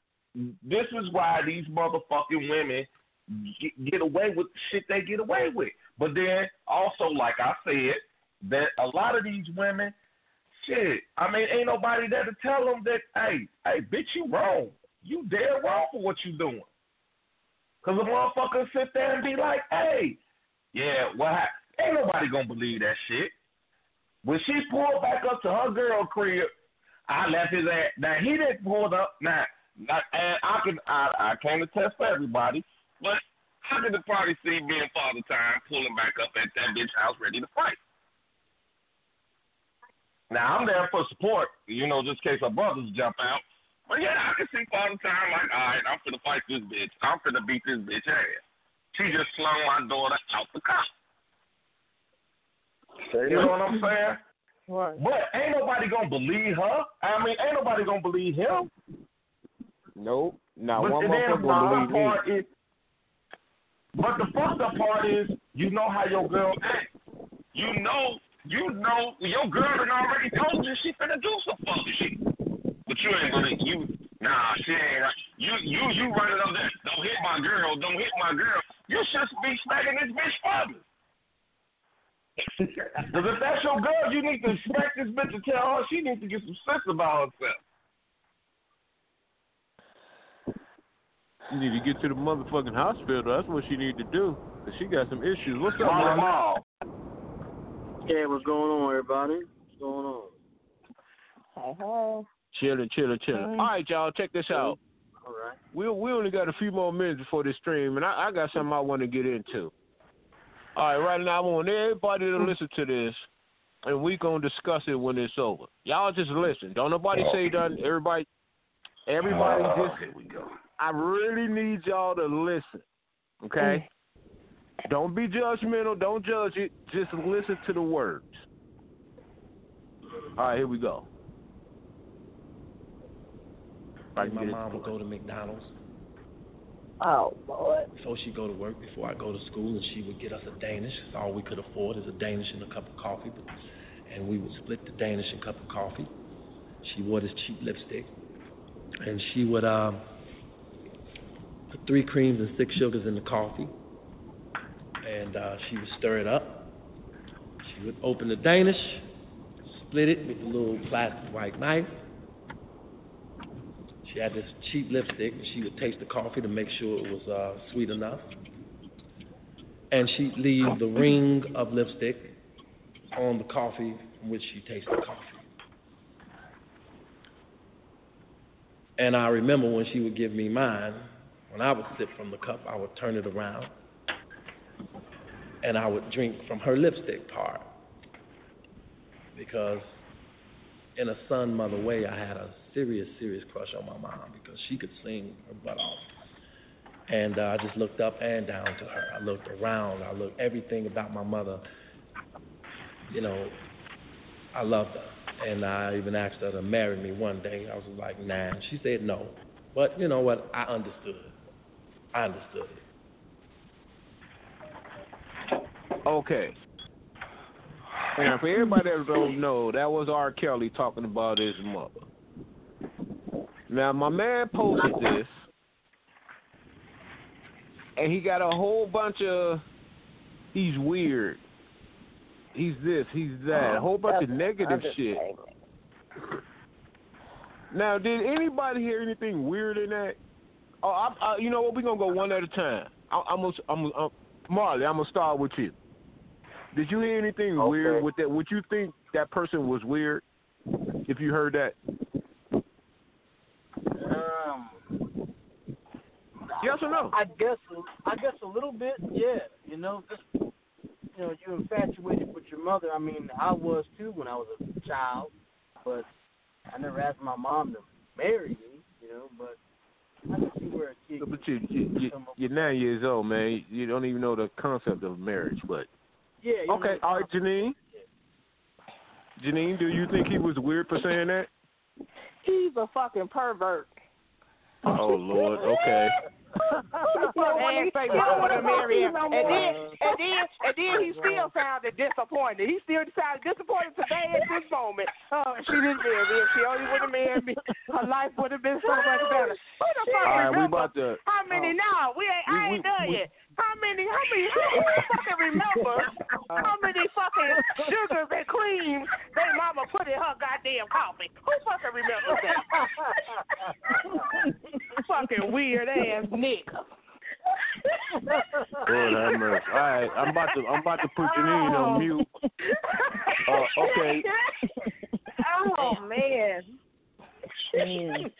this is why these motherfucking women get, get away with the shit they get away with. But then also, like I said, that a lot of these women, shit. I mean, ain't nobody there to tell them that, hey, hey, bitch, you wrong. You dead wrong for what you doing. Cause a motherfucker sit there and be like, hey, yeah, what? hap- Ain't nobody gonna believe that shit. When she pulled back up to her girl crib, I left his ass. Now he didn't pull up. Now, now and I can I I can't attest for everybody, but I could probably see me and Father Time pulling back up at that bitch house ready to fight. Now I'm there for support, you know, just in case our brothers jump out. But yeah, I can see Father Time like, all right, I'm finna fight this bitch. I'm finna beat this bitch ass. She just slung my daughter out the car. You know what I'm saying? Right. But ain't nobody gonna believe her. I mean, ain't nobody gonna believe him. Nope. Not but one then motherfucker the will believe me. part is, but the fucked up part is, you know how your girl act. You know, you know, your girl done already told you she finna do some fuck shit. But you ain't gonna, you, nah, she ain't. You, you, you running up there. Don't hit my girl. Don't hit my girl. You should be smacking this bitch father. Because if that's your girl, you need to smack this bitch and tell her she needs to get some sense about herself. You need to get to the motherfucking hospital. That's what she need to do. 'Cause she got some issues. What's up, Mama? mama? Hey, what's going on, everybody? What's going on? Hey, hey. Chilling, chilling, chilling. All right, y'all, check this out. All right. We we only got a few more minutes before this stream, and I, I got something I want to get into. All right, right now I want everybody to hmm. listen to this, and we gonna discuss it when it's over. Y'all just listen. Don't nobody oh. say nothing. Everybody, everybody Oh, just. here we go. I really need y'all to listen. Okay. Hmm. Don't be judgmental. Don't judge it. Just listen to the words. All right, here we go. Like my mom would go to McDonald's Oh, Lord. So she'd go to work, before I go to school, and she would get us a Danish. That's all we could afford is a Danish and a cup of coffee. But, and we would split the Danish and cup of coffee. She wore this cheap lipstick, and she would um, put three creams and six sugars in the coffee, and uh, she would stir it up. She would open the Danish, split it with a little plastic white knife. She had this cheap lipstick, and she would taste the coffee to make sure it was uh, sweet enough. And she'd leave the ring of lipstick on the coffee from which she tasted the coffee. And I remember when she would give me mine, when I would sip from the cup, I would turn it around and I would drink from her lipstick part. Because in a son mother way, I had a serious, serious crush on my mom because she could sing her butt off. And uh, I just looked up and down to her. I looked around. I looked everything about my mother. You know, I loved her. And I even asked her to marry me one day. I was like, nah. And she said no. But you know what? I understood. I understood. Okay. Now, for everybody that don't know, that was R. Kelly talking about his mother. Now, my man posted this, and he got a whole bunch of he's weird, he's this, he's that, a whole bunch of negative shit. Now, did anybody hear anything weird in that? Oh, I, I, you know what? We're gonna go one at a time. I, I'm gonna, I'm, I'm, Marley. I'm gonna start with you. Did you hear anything weird with that? Would you think that person was weird if you heard that? Um, Yes or no? I guess I guess a little bit, yeah. You know, just you know, you're infatuated with your mother. I mean, I was too when I was a child, but I never asked my mom to marry me. You know, but I can see where a kid. But you, you, you you're nine years old, man. You don't even know the concept of marriage, but Yeah. You okay. Know, All right, Janine. Janine, do you think he was weird for saying that? He's a fucking pervert. Oh Lord. Okay. and say mom want to marry him, and then and then and then he still sounded disappointed. He still sounded disappointed today at this moment. Oh, she didn't marry me. If she only would have married me, her life would have been so much better. Who the fuck All right, we about to. How many uh, now? We ain't. I we- ain't done we- yet. How many? How many? How many fucking remember? How many fucking sugars and creams they mama put in her goddamn coffee? Who fucking remembers that? fucking weird ass nigga. Lord have mercy. All right, I'm about to I'm about to put Janine on mute. Uh, okay, Oh man.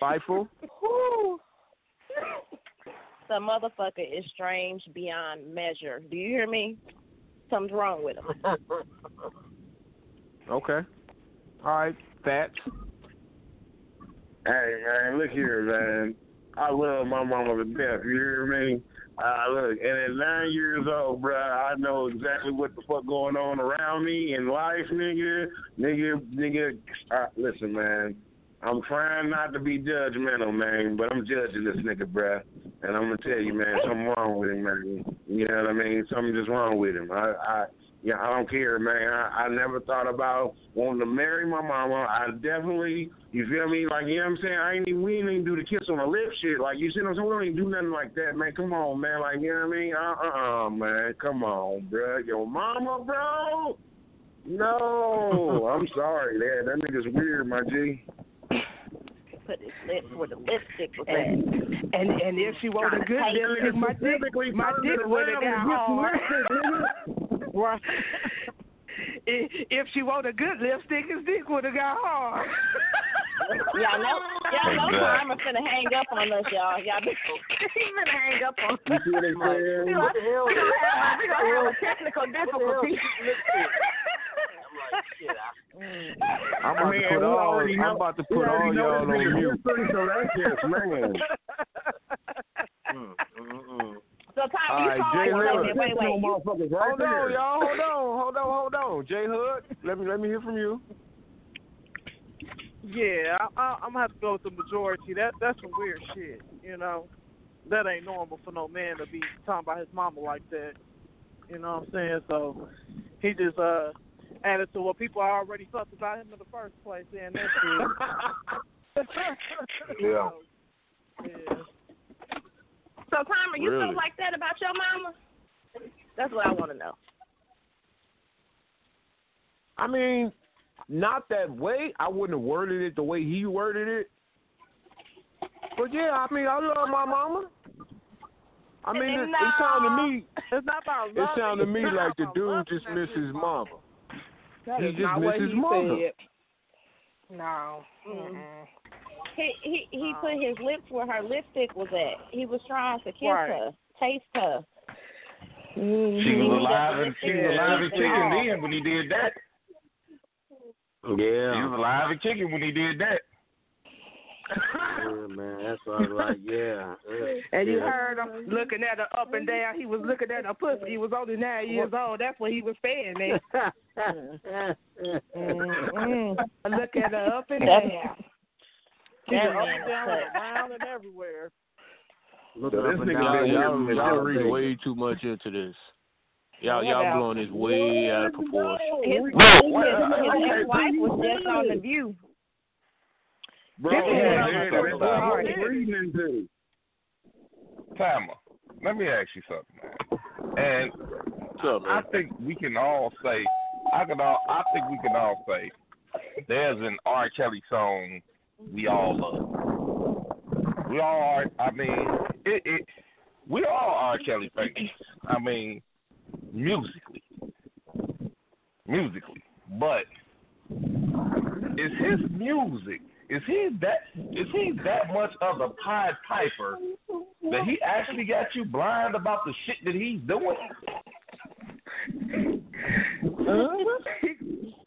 Fightful. Whew. The motherfucker is strange beyond measure. Do you hear me? Something's wrong with him. Okay. All right, Fats. Hey man, look here, man. I love my mama to death. You hear me? Uh, look, and at nine years old, bro, I know exactly what the fuck going on around me in life, nigga. Nigga, nigga. Uh, listen, man. I'm trying not to be judgmental, man, but I'm judging this nigga, bruh. And I'm gonna tell you, man, something wrong with him, man. You know what I mean? Something just wrong with him. I, I, yeah, I don't care, man. I, I never thought about wanting to marry my mama. I definitely, you feel me? Like, you know what I'm saying? I ain't even, we ain't even do the kiss on the lip shit. Like, you see what I'm saying? We don't even do nothing like that, man. Come on, man. Like, you know what I mean? Uh, uh, uh man. Come on, bro. Your mama, bro? No. I'm sorry, that that nigga's weird, my G. Put his lips where the lipstick was at. And and, and if she wanted a good lipstick, my dick, my dick would have got hard. Right. If if she wanted a good lipstick, his dick would have got hard. Y'all know, y'all know Karma finna hang up on us, y'all. Y'all been, he finna hang up on us. You see what I'm saying? We gonna gonna have, we gonna have technical. I'm about Man, to put all know- I'm about to put all y'all on nigga's mute. So that's just, man. So Tom, you right, call Jay like wait, Hood. wait, wait, wait. Hold on, y'all. Hold on. Hold on. Hold on. J Hud, let me let me hear from you. Yeah, I, I, I'm gonna have to go with the majority. That that's some weird shit. You know, that ain't normal for no man to be talking about his mama like that. You know what I'm saying? So he just uh added to what people already felt about him in the first place. And that shit. Yeah. yeah. so Tom, you Really? feel like that about your mama? That's what I want to know. I mean, not that way. I wouldn't have worded it the way he worded it. But yeah, I mean, I love my mama. I mean, it, it sounded to me. It's not about love. It love. sounded to me like the dude just missed his mama. That He is just not missed what his he mother. said. No. Mm-mm. He he he put his lips where her lipstick was at. He was trying to kiss Right. her, taste her. Mm-hmm. She was alive and she was alive and kicking then when he did that. She Yeah. was alive and kicking when he did that. yeah, man. That's what I was like. Yeah. yeah. Uh, and you yeah. heard him looking at her up and down. He was looking at her pussy. He was only nine years old. That's what he was saying, man. Mm-mm. Look at her up and down. She was up man and down was and around and everywhere. Look So up this and nigga down. been Y'all, weird y'all, all y'all read way too much into this. Y'all, y'all blowing this way out of proportion. His, Bro, his, what- his, ex-wife was just on the view. Bro, This is yeah, what I'm man, talking that's about. what I'm reading into. Timer, let me ask you something, man. And What's up, I think we can all say, I can all, I think we can all say, there's an R. Kelly song we all love. We all are. I mean, it, it we all R. Kelly fans. I mean, musically, musically, but is his music is he that is he that much of a Pied Piper that he actually got you blind about the shit that he's doing? he,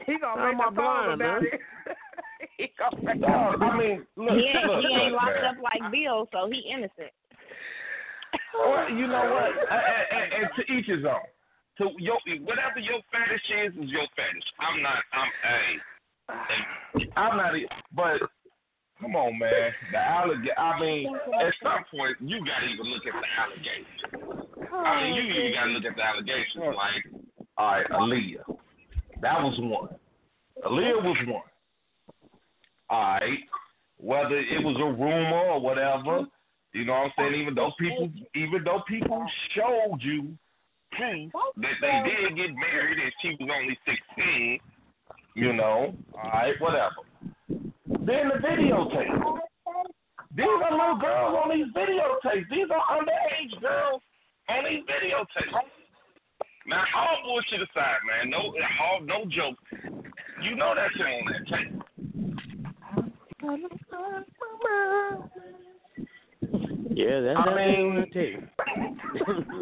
he gonna make am song blind, about man? it. he gonna make No, a I mean, look, he ain't, look, he ain't look, locked man. up like Bill, so he innocent. Well, you know what? and, and, and to each his own. To your whatever your fetish is is your fetish. I'm not. I'm a. I'm not. But come on, man. The alligator. I mean, at some point you gotta even look at the allegations. I mean, you even gotta look at the allegations. Like, all right, Aaliyah. That was one. Aaliyah was one. All right. Whether it was a rumor or whatever, you know what I'm saying? Even though people, even though people showed you proof that they did get married and she was only 16, you know, all right, whatever. Then the videotape. These are little girls on these videotapes. These are underage girls on these videotapes. Now, all bullshit aside, man, no, all no joke. You know that shit on that tape. Yeah, that's I mean- on the tape.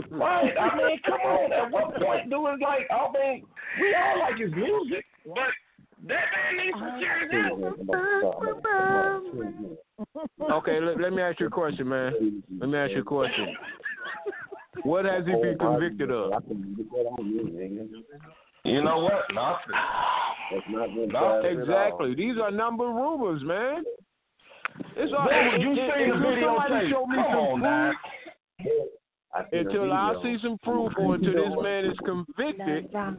Right. I mean, come on. At what point do it like? I mean, we all like his music, but that man needs some serious help. Okay, let, let me ask you a question, man. Let me ask you a question. What has he been convicted of? You know what? Nothing. Nothing. Exactly. These are number rumors, man. It's all. Man, you it- seen it- the video tape. show me Come some on, now. proof, until I see some proof, or until this man is convicted. Am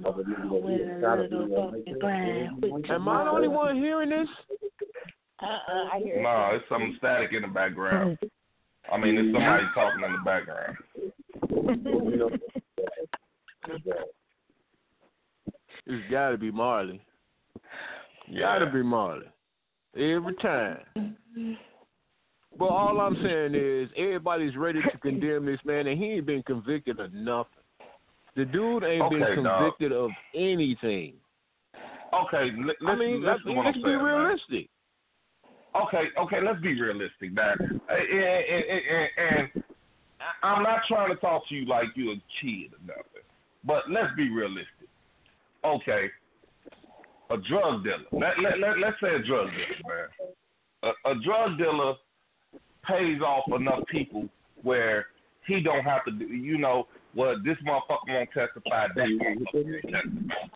I the only one hearing this? Uh-uh, I hear No, it's some static in the background. I mean, it's somebody talking in the background. It's got to be Marley. Got to be Marley. Every time. Mm-hmm. But all I'm saying is everybody's ready to condemn this man, and he ain't been convicted of nothing. The dude ain't been Okay, dog. convicted of anything. Okay, I mean, let's, what let's be saying, man. realistic. Okay, okay, let's be realistic, man. And, and, and, and I'm not trying to talk to you like you're a kid or nothing, but let's be realistic. Okay, a drug dealer. Let, let, let, let's say a drug dealer, man. A, a drug dealer pays off enough people where he don't have to do, you know, well, this motherfucker won't testify, that motherfucker won't testify.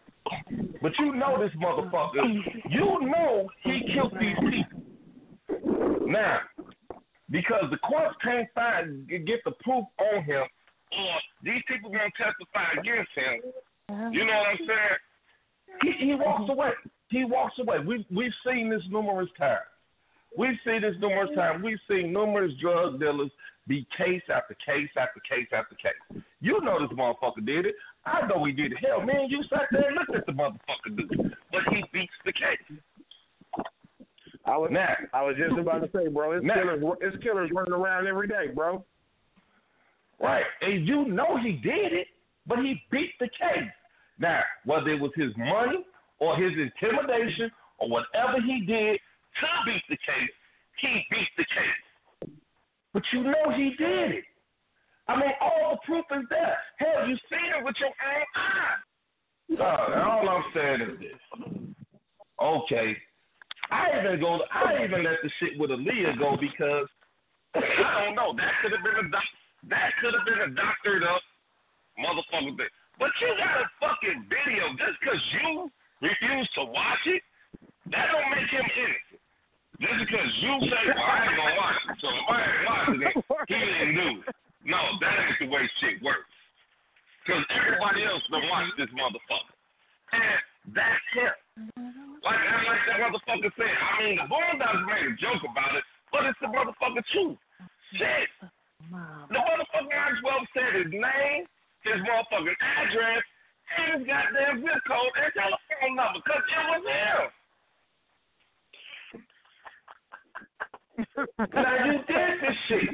But you know this motherfucker, you know he killed these people. Now, because the courts can't find get the proof on him, or these people won't testify against him. You know what I'm saying? He, he walks away. He walks away. We've, we've seen this numerous times. We've seen this numerous times. We've seen numerous drug dealers be case after case after case after case. You know this motherfucker did it. I know he did it. Hell, man, you sat there and looked at the motherfucker do it. But he beats the case. I was Now, I was just about to say, bro, it's Now- killers it's killers running around every day, bro. Right. And you know he did it, but he beat the case. Now, whether it was his money or his intimidation or whatever he did to beat the case, he beat the case. But you know he did it. I mean, all the proof is there. Hell, you seen it with your own eyes. Uh, all I'm saying is this. Okay. I even go. I even let the shit with Aaliyah go because I don't know. That could have been a doc- that could have been a doctored up motherfucker. But you got a fucking video just because you refuse to watch it. That don't make him innocent. Just because you say, "Well, I ain't gonna watch it," so if I ain't watching it, he didn't do it. No, that ain't the way shit works. Because everybody else don't watch this motherfucker, and that's him. Like, like that motherfucker said, I mean, the Boondocks made a joke about it, but it's the motherfucker truth. Shit. The motherfucker might as well said his name, his motherfucking address, and his goddamn zip code and telephone number, because it was him. now, you did this shit.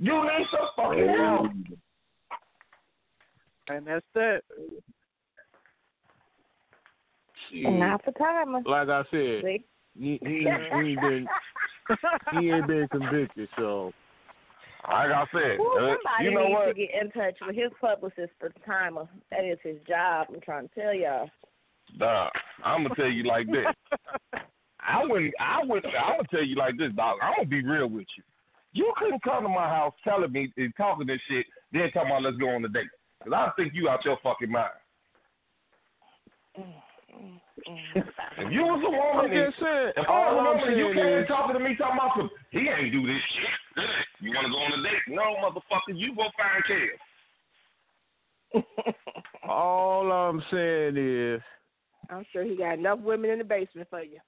You need some fucking help. And that's that. Not for timer. Like I said, See? he, he, he been he ain't been convicted. So Like I said, Ooh, uh, somebody you know needs what? to get in touch with his publicist for the timer. That is his job. I'm trying to tell y'all. Dog, I'm gonna tell you like this. I wouldn't. I would. I would tell you like this, dog. I'm gonna be real with you. You couldn't come to my house telling me and talking this shit, then talking about let's go on a date. Cause I think you out your fucking mind. Mm, mm, mm. If you was a woman, I'm just saying. if I was a All I'm woman, and you saying came is, talking to me talking about some, he ain't do this shit. You want to go on a date? No, motherfucker. You go find Kev. all I'm saying is, I'm sure he got enough women in the basement for you.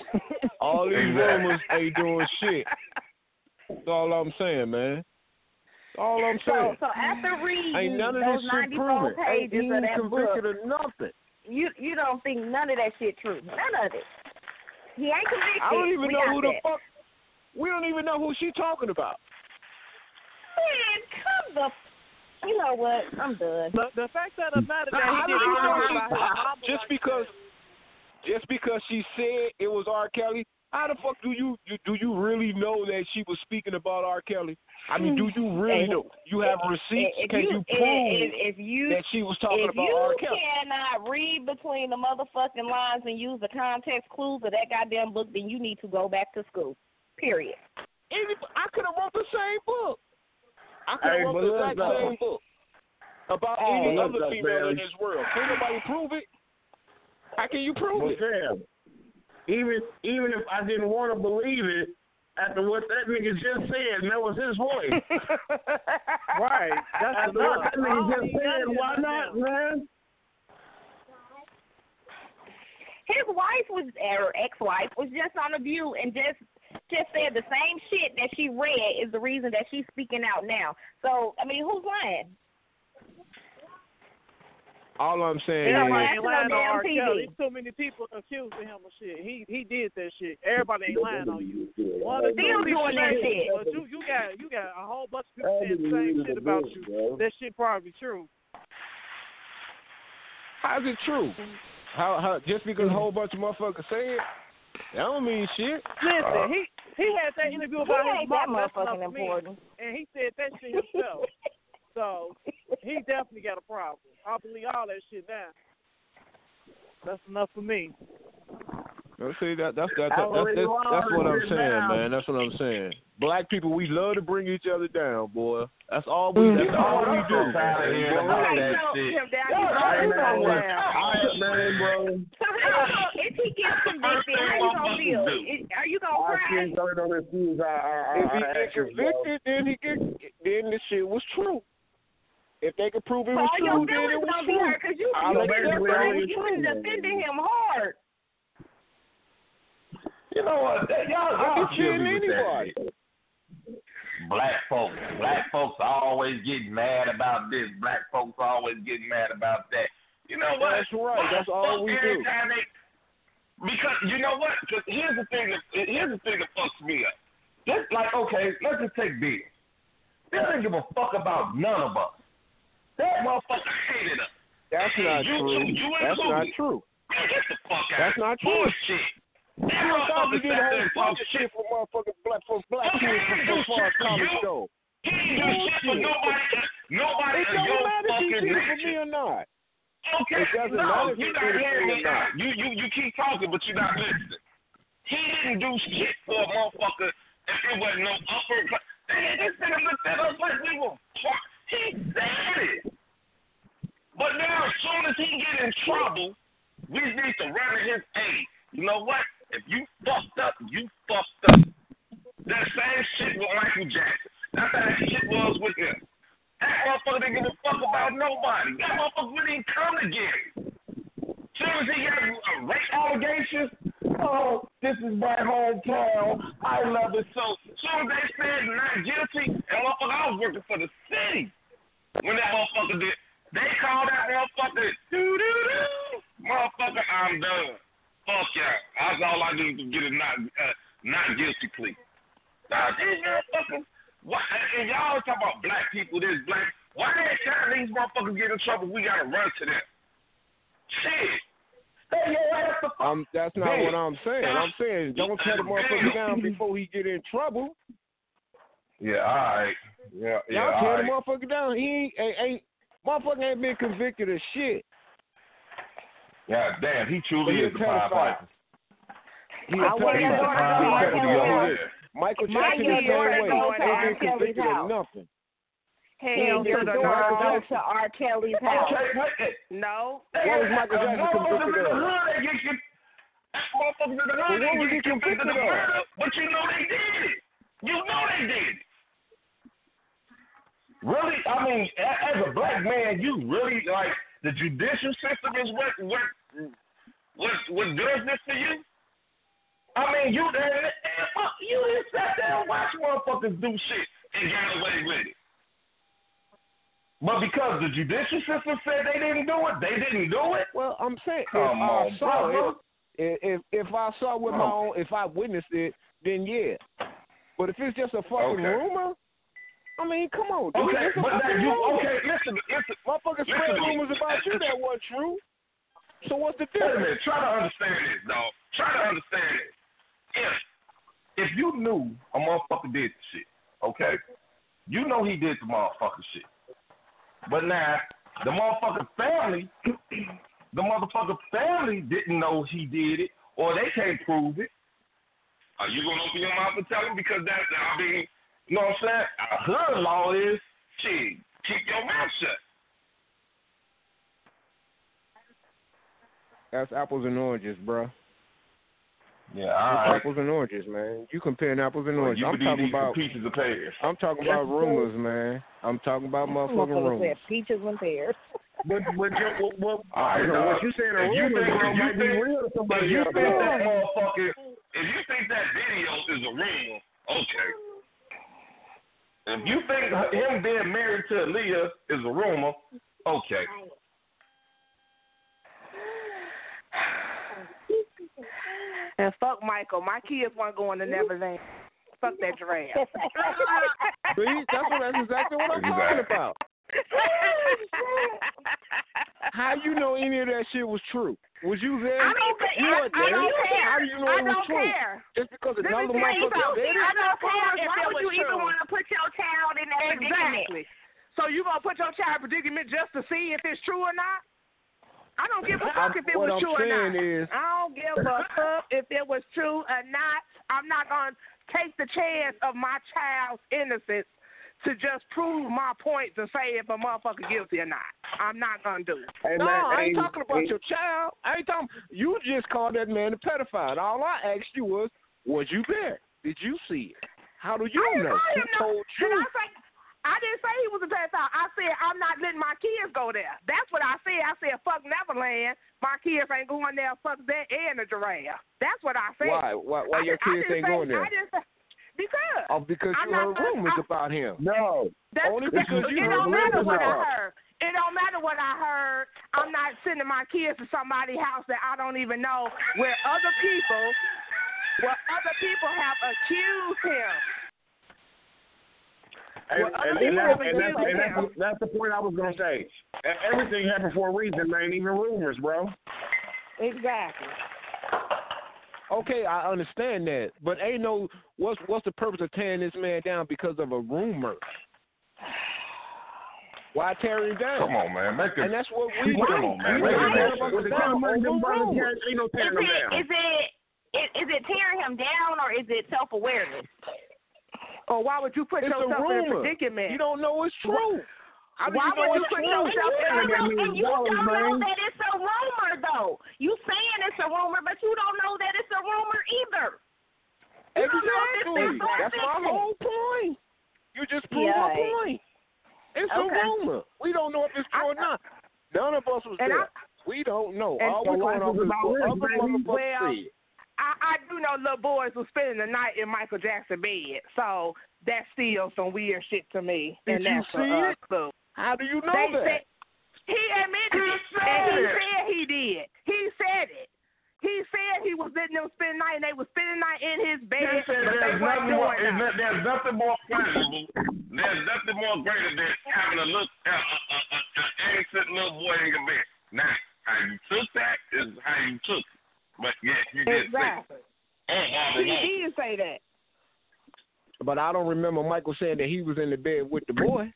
all these Exactly. rumors ain't doing shit. That's all I'm saying, man. All I'm saying. so so after reading Ain't none of those this shit 94 proven. Ain't pages he of that convicted book, of nothing. You you don't think none of that shit true? None of it. He ain't convicted. I don't even we know got who the fuck. We don't even know who she talking about. Man, come the. You know what? I'm done. The, the fact of the matter that How he do didn't you know talk she- about his just because just because she said it was R. Kelly, how the fuck do you, you do you really know that she was speaking about R. Kelly? I mean, do hmm. you really And- know? You have receipts? If Can you, if- prove if, if you that she was talking about R. Kelly? If you cannot read between the motherfucking lines and use the context clues of that goddamn book, then you need to go back to school. Period. Any, I could have wrote the same book. I could have Hey, wrote the exact though. same book about Hey. any Look, other though, female man. in this world. Can nobody prove it? How can you prove But it? Sam, even even if I didn't want to believe it, after what that nigga just said, and that was his voice. Right. That's after what enough. that nigga just said, why not, it. man? His wife was or ex-wife was just on the View and just just said the same shit that she read is the reason that she's speaking out now. So I mean, who's lying? All I'm saying Everybody is, ain't lying on damn R. TV. Kelly. Too many people accusing him of shit. He he did that shit. Everybody ain't lying on you. One or two Still people doing that say, shit. But you you got you got a whole bunch of people saying the same shit about you. That shit probably true. how's it true? How how just because a whole bunch of motherfuckers say it, that don't mean shit. Listen, he he had that interview about He his ain't that mama. Motherfucking enough for me. And he said that shit himself. so he definitely got a problem. I believe all that shit now. That's enough for me. You see that that's that, I that's that's, that's, that's what I'm saying, now. man. That's what I'm saying. Black people, we love to bring each other down, boy. That's all we. That's mm-hmm. all we do. I'm tired of hearing about Okay, that so shit. him down, man, going man, down. bro. So how if he gets convicted, how you gonna feel? Are you gonna I cry? can't go on this news. I, I, I, If he I get ask you, bro. convicted, then he get then the shit was true. If they could prove it So was all your true, then it feelings was gonna be true. hurt because you I'll you accept you been defending him hard. You know what? Y'all, I y'all can kill me with that anybody. shit. Black folks, black folks always getting mad about this. Black folks always getting mad about that. You know what? That's right. That's all we do. they- because you know what? 'Cause here's the thing. That, here's the thing that fucks me up. Just like okay, let's just take Bill. Bill didn't give a fuck about none of us. That motherfucker hated us. That's not You true. too. You That's not true. Get the fuck out. That's not true. Bullshit. That You motherfucker a whole and of shit for motherfucking black folks, black Okay, kids he from so far for college you. go. He didn't do shit for nobody. Nobody It don't matter if he did for me or not. Okay, It doesn't no, matter if you're he not for hearing me not. You you you keep talking, but you're not listening. He didn't do shit for a motherfucker if it wasn't no upper. Man, this nigga looked at us like we were. He said it. But now, as soon as he in trouble, we need to run to his aid. You know what? If you fucked up, you fucked up. That same shit with Michael Jackson. That's how that shit was with him. That motherfucker didn't give a fuck about nobody. That motherfucker really didn't come again. Soon as he got rape allegations, oh, this is my hometown. I love it so. Soon as they said not guilty, and motherfucker, I was working for the city when that motherfucker did. They called that motherfucker doo. Motherfucker, I'm done. Fuck yeah. That's all I do to get a not uh, not guilty plea. Now these motherfuckers, why, and y'all talk about black people, this black. Why every time these motherfuckers get in trouble, we gotta run to them? Shit. Stay your ass the fuck. Um, that's not Man. what I'm saying. I'm saying don't tear the motherfucker down before he get in trouble. Yeah, all right. Yeah, yeah, Y'all all tear right. the motherfucker down. He ain't, ain't, ain't motherfucker ain't been convicted of shit. Yeah, damn, he truly He a is the Pied pedophile. Piper. He a I wouldn't pedophile. go to He a R. pedophile. Kelly's He is. Michael Jackson the kids same way. Ain't been convicted of nothing. Hell, Hell, you're your the daughter goes to R. Kelly's house. Okay, wait. hey, No. What was Michael uh, Jackson motherfuckers convicted in the of? hood, they get you- motherfuckers in the hood, what they get he convicted of of? murder, But you know they did it. You know they did it. Really, I mean, a- as a black man, you really like the judicial system is what what what what does this to you? I mean, you fuck, you just sat there and watched motherfuckers do shit and got away with it. But because the judicial system said they didn't do it, they didn't do it. Well, I'm saying Come if on, I saw brother. it, if if I saw it with my own, if I witnessed it, then yeah. But if it's just a fucking Okay. rumor, I mean, come on, dude. Okay, but now you okay? Listen, listen. Motherfuckers listen spread to rumors about you that weren't true. So what's the Wait a difference? minute. Try to understand this, dog. Try to understand it. If if you knew a motherfucker did the shit, okay, you know he did the motherfucker shit. But now the motherfucker family, the motherfucker family didn't know he did it, or they can't prove it. Are you gonna open your mouth and tell them? Because that, I mean, you know what I'm saying? Her law is, she keep your mouth shut. That's apples and oranges, bro. Yeah, all right. apples and oranges, man. You comparing apples and oranges. you I'm talking about pieces of pears. I'm talking about rumors, man. I'm talking about motherfucking rumors. said peaches and pears. But but you, what, what, All right, you know, dog. what you saying a If you rumor, think- bro, if you might be think- real to If somebody you think that motherfucker, if you think that video is a rumor, okay. If you think him being married to Aaliyah is a rumor, okay. And fuck Michael. My kids weren't going to Neverland. Fuck that giraffe. See, that's what that's exactly what I'm talking about. How you know any of that shit was true? Was you there? I don't ca- you I- weren't I don't care. How do you know I it was don't true? care. Just because Let me another tell you motherfucker something. said it? I don't care if Why it would was you even want to put your child in that predicament? Exactly. So you gonna put your child in predicament just to see if it's true or not? I don't give a fuck if it what was I'm true or not. is- I don't give a fuck if it was true or not. I'm not gonna take the chance of my child's innocence to just prove my point to say if a motherfucker guilty or not. I'm not gonna do it. Hey, no, man, I ain't hey, talking about hey, your child. I ain't talking. You just called that man a pedophile. All I asked you was, was you there? Did you see it? How do you I didn't know? call Who him no- told you? I say I didn't say he was a pedophile. I said I'm not letting my kids go there. That's what I said. I said fuck Neverland. My kids ain't going there. Fuck that and the giraffe. That's what I said. Why? Why? Why your I kids didn't ain't say- going there? I didn't say, because Oh, because I'm you heard not- rumors I- about him. No. that's only because you it heard don't matter rumors what I heard. It don't matter what I heard. I'm not sending my kids to somebody's house that I don't even know where other people, where other people have accused him. And, Well, and, and, people that's, and, that's, and that's, that's the point I was gonna say. E- Everything happened for a reason, man. Even rumors, bro. Exactly. Okay, I understand that, but ain't no what's what's the purpose of tearing this man down because of a rumor? Why tear him down? Come on, man. Make it. And that's what we Come do. on, man. We Make tear it. motherfuckers With the down kind of money over them brothers rumors. got, ain't no Is it it is, is it tearing him down or is it self awareness? Or why would you put It's a yourself in a predicament? You don't know it's true. Why you know would you it's put yourself in a And you don't, and you dollars, don't know that it's a rumor though. You saying it's a rumor, but you don't know that it's a rumor either. You if Exactly. it's true or That's my whole point. You just proved my point. It's Okay. a rumor. We don't know if it's true or not. None of us was And there. I- we don't know. All we're going life off is is what other motherfuckers Well, said. I, I do know little boys were spending the night in Michael Jackson bed, so that's still some weird shit to me. Did and you that's see a, uh, it? clue. How do you know They that? said he admitted it, said and he it. said he did. He said it. He said he was letting them spend the night, and they was spending the night in his bed, He said there's nothing more. doing There's, nothing. no- there's nothing more pleasurable. There's nothing more greater than having a look, uh, uh, uh, uh, uh, innocent little boy in your bed. Now, I how you took that is how you took it. But yes, you did Exactly. say it. Oh, He did say that. But I don't remember Michael saying that he was in the bed with the boy.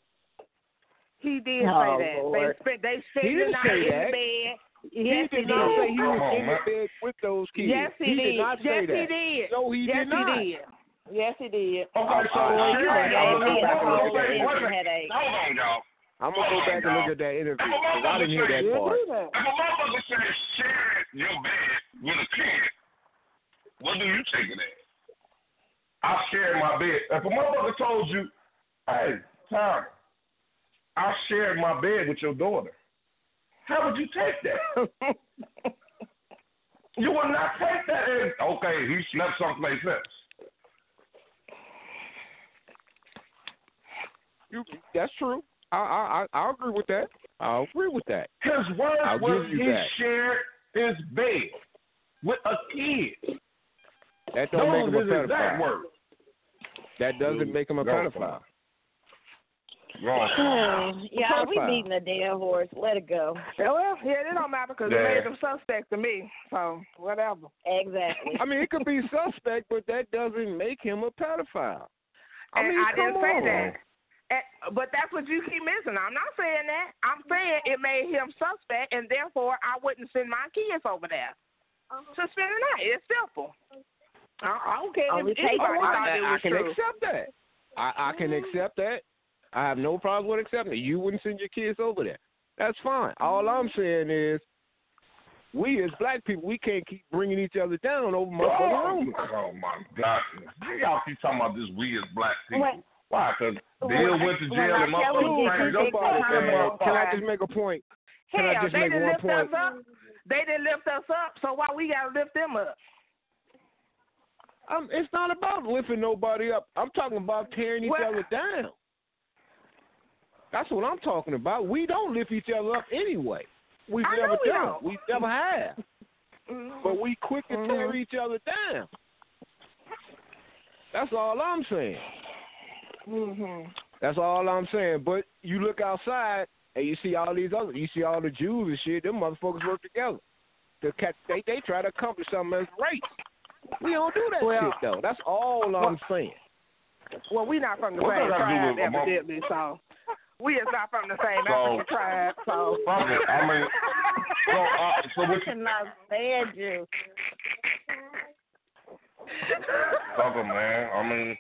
He did Oh, say that. Lord. They spent they spent the didn't night in that. the bed. He Yes, did he not did. say he was Come in the bed with those kids. Yes, he, he did. did not say yes, that. he did. No, he yes, did not. he did. Yes, he did. Okay, so oh, I- I- shit, I- I'm gonna go back and look at- I- wait a headache. Hold on, y'all. I'm gonna go back and look at that interview a because I didn't hear that part. If a motherfucker says sharing your bed with a kid, what do you take it as? I shared my bed. If a motherfucker told you, hey, Tom, I shared my bed with your daughter, how would you take that? you would not take that as, okay, he slept someplace else. You, that's true. I, I I I agree with that. I agree with that. His words I'll was he that. shared his bed with a kid. That don't make him a pedophile. That doesn't make him a Wrong. pedophile. Yeah, we Pedophile. beating a dead horse. Let it go. Yeah, well, yeah, it don't matter because Yeah. it made them suspect to me. So whatever. Exactly. I mean, it could be suspect, but that doesn't make him a pedophile. I and mean, I didn't come say on. that. And- but that's what you keep missing. I'm not saying that. I'm saying it made him suspect, and therefore I wouldn't send my kids over there uh-huh. to spend the night. It's simple. I, I don't care Only if take anybody one. thought it I, I can true. accept that. I, I can mm-hmm. accept that. I have no problem with accepting it. You wouldn't send your kids over there. That's fine. All I'm saying is, we as black people, we can't keep bringing each other down over motherfucking Oh, rumors. oh my God! Why y'all keep talking about this we as black people? When- Why? Because when Bill I- went to jail and tell motherfuckers you cranked this, up. they Nobody take said, time can I just make a point? Can I Hell, just they make didn't one lift point? us up. They didn't lift us up, so why we gotta lift them up? Um, it's not about lifting nobody up. I'm talking about tearing each Well- other down. That's what I'm talking about. We don't lift each other up anyway. We've I know never we done. don't. We never have. Mhm. But we quick to tear Mhm. each other down. That's all I'm saying. Mhm. That's all I'm saying. But you look outside and you see all these other, you see all the Jews and shit. Them motherfuckers work together. To catch, they they try to accomplish something as race. We don't do that Well- shit though. That's all I'm saying. Well, we're not from the What same does that do tribe, with a mother- evidently, so we is not from the same So- African tribe, so. Fuck it. I mean, so uh, so what you cannot stand you. fuck 'em, man? I mean,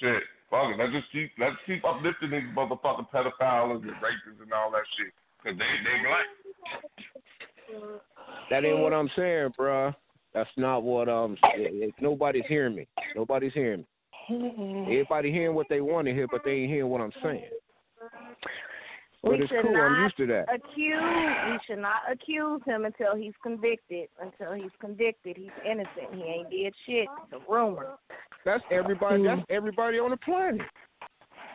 shit. Fuck it. Let's just keep let's keep uplifting these motherfucking pedophiles and rapists and all that shit. Cause they they black. That ain't what I'm saying, bruh. That's not what um. it- it- Nobody's hearing me. Nobody's hearing me. Everybody hearing what they want to hear, but they ain't hearing what I'm saying. But we it's should cool. not I'm used to that. accuse. We should not accuse him until he's convicted. Until he's convicted, he's innocent. He ain't did shit. It's a rumor. That's everybody. Mm. That's everybody on the planet.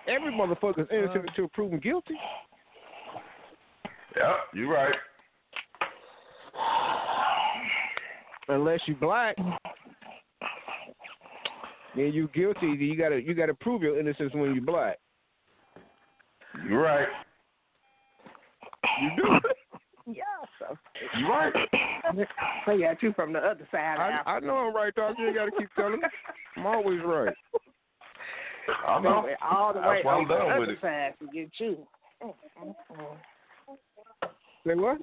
Every motherfucker's innocent until proven guilty. Yep, you're right. Unless you black, then you're guilty. You gotta you gotta prove your innocence when you black. You right. You do. Yeah, so. You right. So yeah, you from the other side I, I know I'm right, dog. You ain't gotta keep telling me. I'm always right. I know. Went all the way That's I'm over the with other it. side to get you. Say what?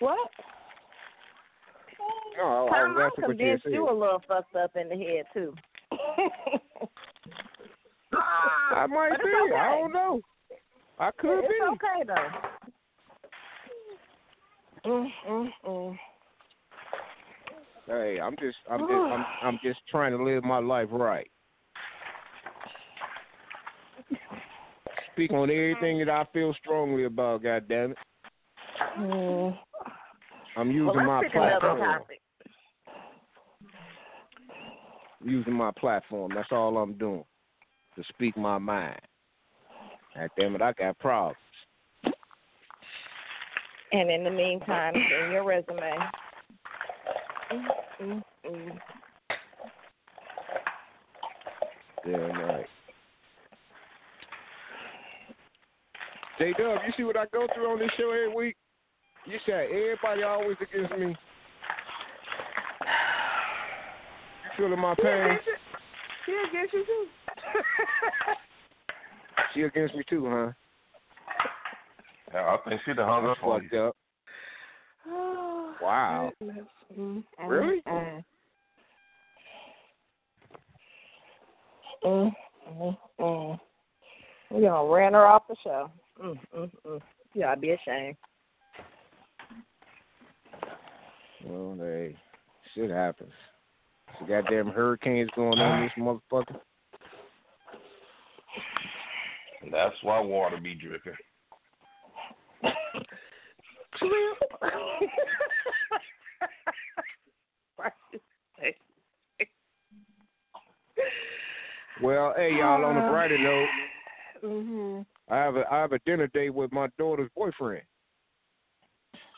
What? No, I, I Tom, was I'm asking what you convinced said. you a little fucked up in the head too. I might be. okay. I don't know. I could it's be. okay though. Mm, mm, mm. Hey, I'm just, I'm just, I'm, I'm just trying to live my life right. Speak on everything that I feel strongly about. God damn it, Mm. I'm using well, my let's pick another platform. Using my platform. That's all I'm doing. To speak my mind. God damn it, I got problems. And in the meantime, send your resume. Mm, mm, mm. Damn right. J Dub, you see what I go through on this show every week? You said everybody always against me. Feeling my pain. She against you too. She against me too, huh? Yeah, I think she the hung up for Fucked you. up. Wow. Mm, Really? Mm, mm, mm, mm. You gonna ran her off the show. Mm, mm, mm. You gotta be ashamed. Well, hey, shit happens. Some goddamn hurricanes going on this motherfucker. And that's why water be dripping. Well, hey y'all, on a Uh, brighter note, mhm. I have a I have a dinner date with my daughter's boyfriend.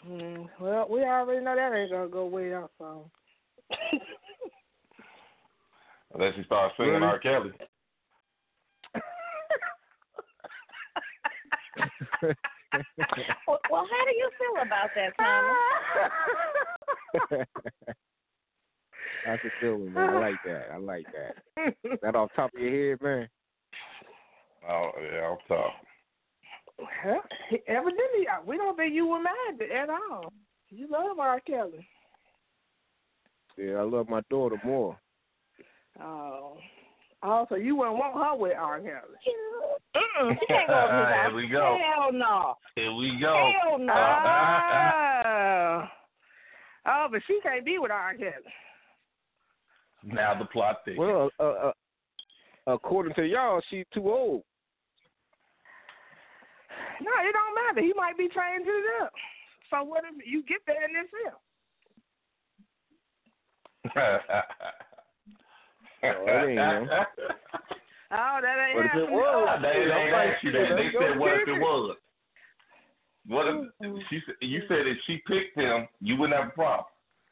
Mm, well, we already know that ain't gonna go well. So. Unless she starts singing Really? R. Kelly. Well, well, how do you feel about that, Thomas? That's a feeling, man. I like that. I like that. That off top of your head, man. Oh yeah, I'm top. Well, evidently, uh, we don't think you were mad at all. You love R. Kelly. Yeah, I love my daughter more. Oh. Oh, so you wouldn't want her with R. Kelly. Mm-mm, she can't go to his Here we go. Hell no. Here we go. Hell no. Oh. oh, but she can't be with R. Kelly. now the plot thickens. Well, uh, uh, according to y'all, she's too old. No, it don't matter. He might be trained to it up. So what if you get there and it's him? Oh, that ain't him. Oh, that ain't But if it happening. was, they they I'm ain't like, you that. They said what if it was? What if she said you said if she picked him, you wouldn't have a problem.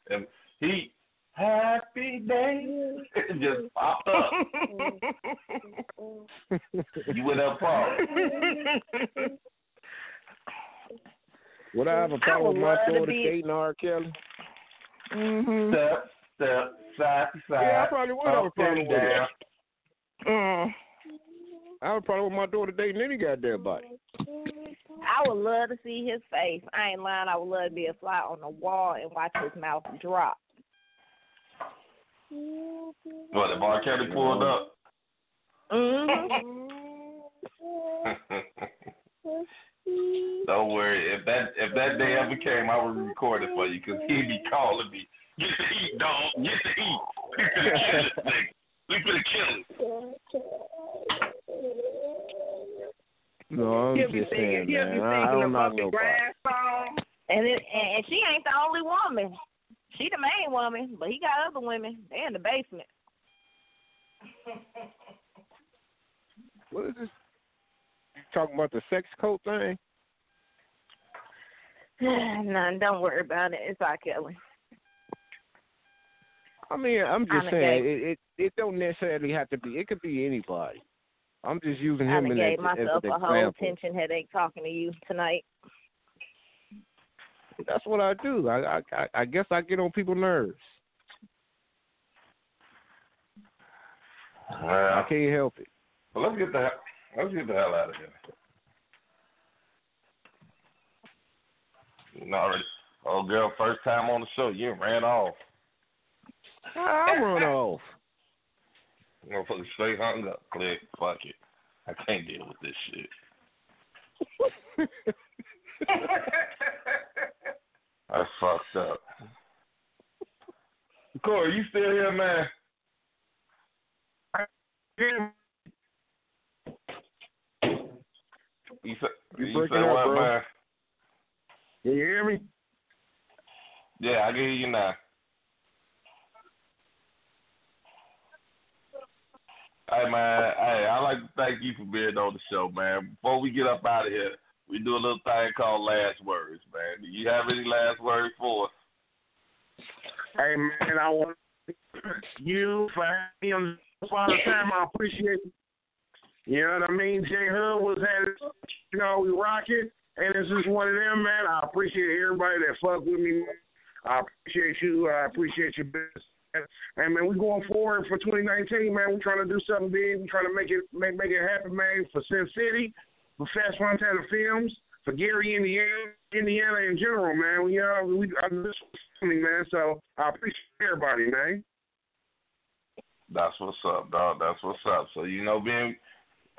If he happy day just popped up, you wouldn't have a problem. Would I have a problem would with my love to daughter be- dating R. Kelly? Mm-hmm. Step, step, side to side. Yeah, I probably would have a up problem and with it. down. Mm. I have a problem with my daughter dating any goddamn body. I would love to see his face. I ain't lying. I would love to be a fly on the wall and watch his mouth drop. What if R. Kelly pulled up? Mm-hmm. Don't worry. If that if that day ever came, I would record it for you because he'd be calling me. Get to eat, dog. Get to eat. We finna kill this nigga. We finna kill him. No, I'm He'll be just thinking, saying, he'll man. be I, I don't know knock Bumpy nobody. Grass song. And it, and and she ain't the only woman. She the main woman, but he got other women. They in the basement. What is this? You talking about the sex cult thing? None. Don't worry about it. It's R. Kelly. I mean, I'm just Kinda saying it, it. It don't necessarily have to be. It could be anybody. I'm just using I him done in gave as, myself a whole tension headache talking to you tonight. That's what I do. I, I I I guess I get on people's nerves. I can't help it. well, let's get the hell- let's get the hell out of here. You already, old girl, first time on the show, you ran off. I run off. Motherfucker straight hung up. Click. Fuck it. I can't deal with this shit. I fucked up. Corey, you still here, man? You said, You you breaking said up, what, bro. man? Can you hear me? Yeah, I can hear you now. Hey man, hey, I'd like to thank you for being on the show, man. Before we get up out of here, we do a little thing called last words, man. Do you have any last words for us? Hey man, I want you for having me on the time. I appreciate it. You know what I mean? J Hud was had you know, we rocking and it's just one of them, man. I appreciate everybody that fuck with me. I appreciate you. I appreciate your business. And man, we going forward for 2019, man. We're trying to do something big. We're trying to make it make make it happen, man. For Sin City, for Fast Montana Films, for Gary, Indiana, Indiana in general, man. We uh, we I this man. So I appreciate everybody, man. That's what's up, dog. That's what's up. So you know, being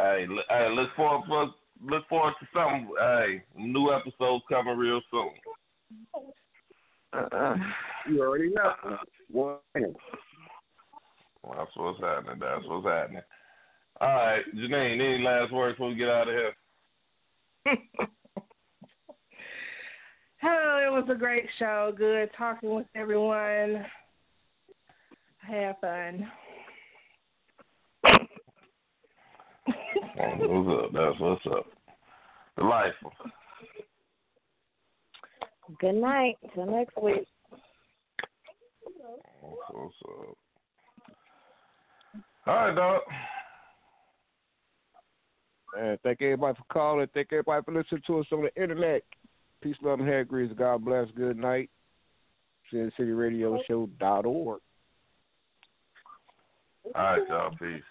hey, hey, look forward for look forward to something. Hey, new episodes coming real soon. Uh, you already know. Well, That's what's happening. That's what's happening. All right, Janine, any last words before we get out of here? Oh, it was a great show. Good talking with everyone. Have fun. That's what's up. That's what's up. Delightful. Good night. Till next week. That's what's up. All right, dog. Man, thank everybody for calling. Thank everybody for listening to us on the internet. Peace, love, and hair grease. God bless. Good night. Sin City Radio Show dot org. All right, y'all. Peace.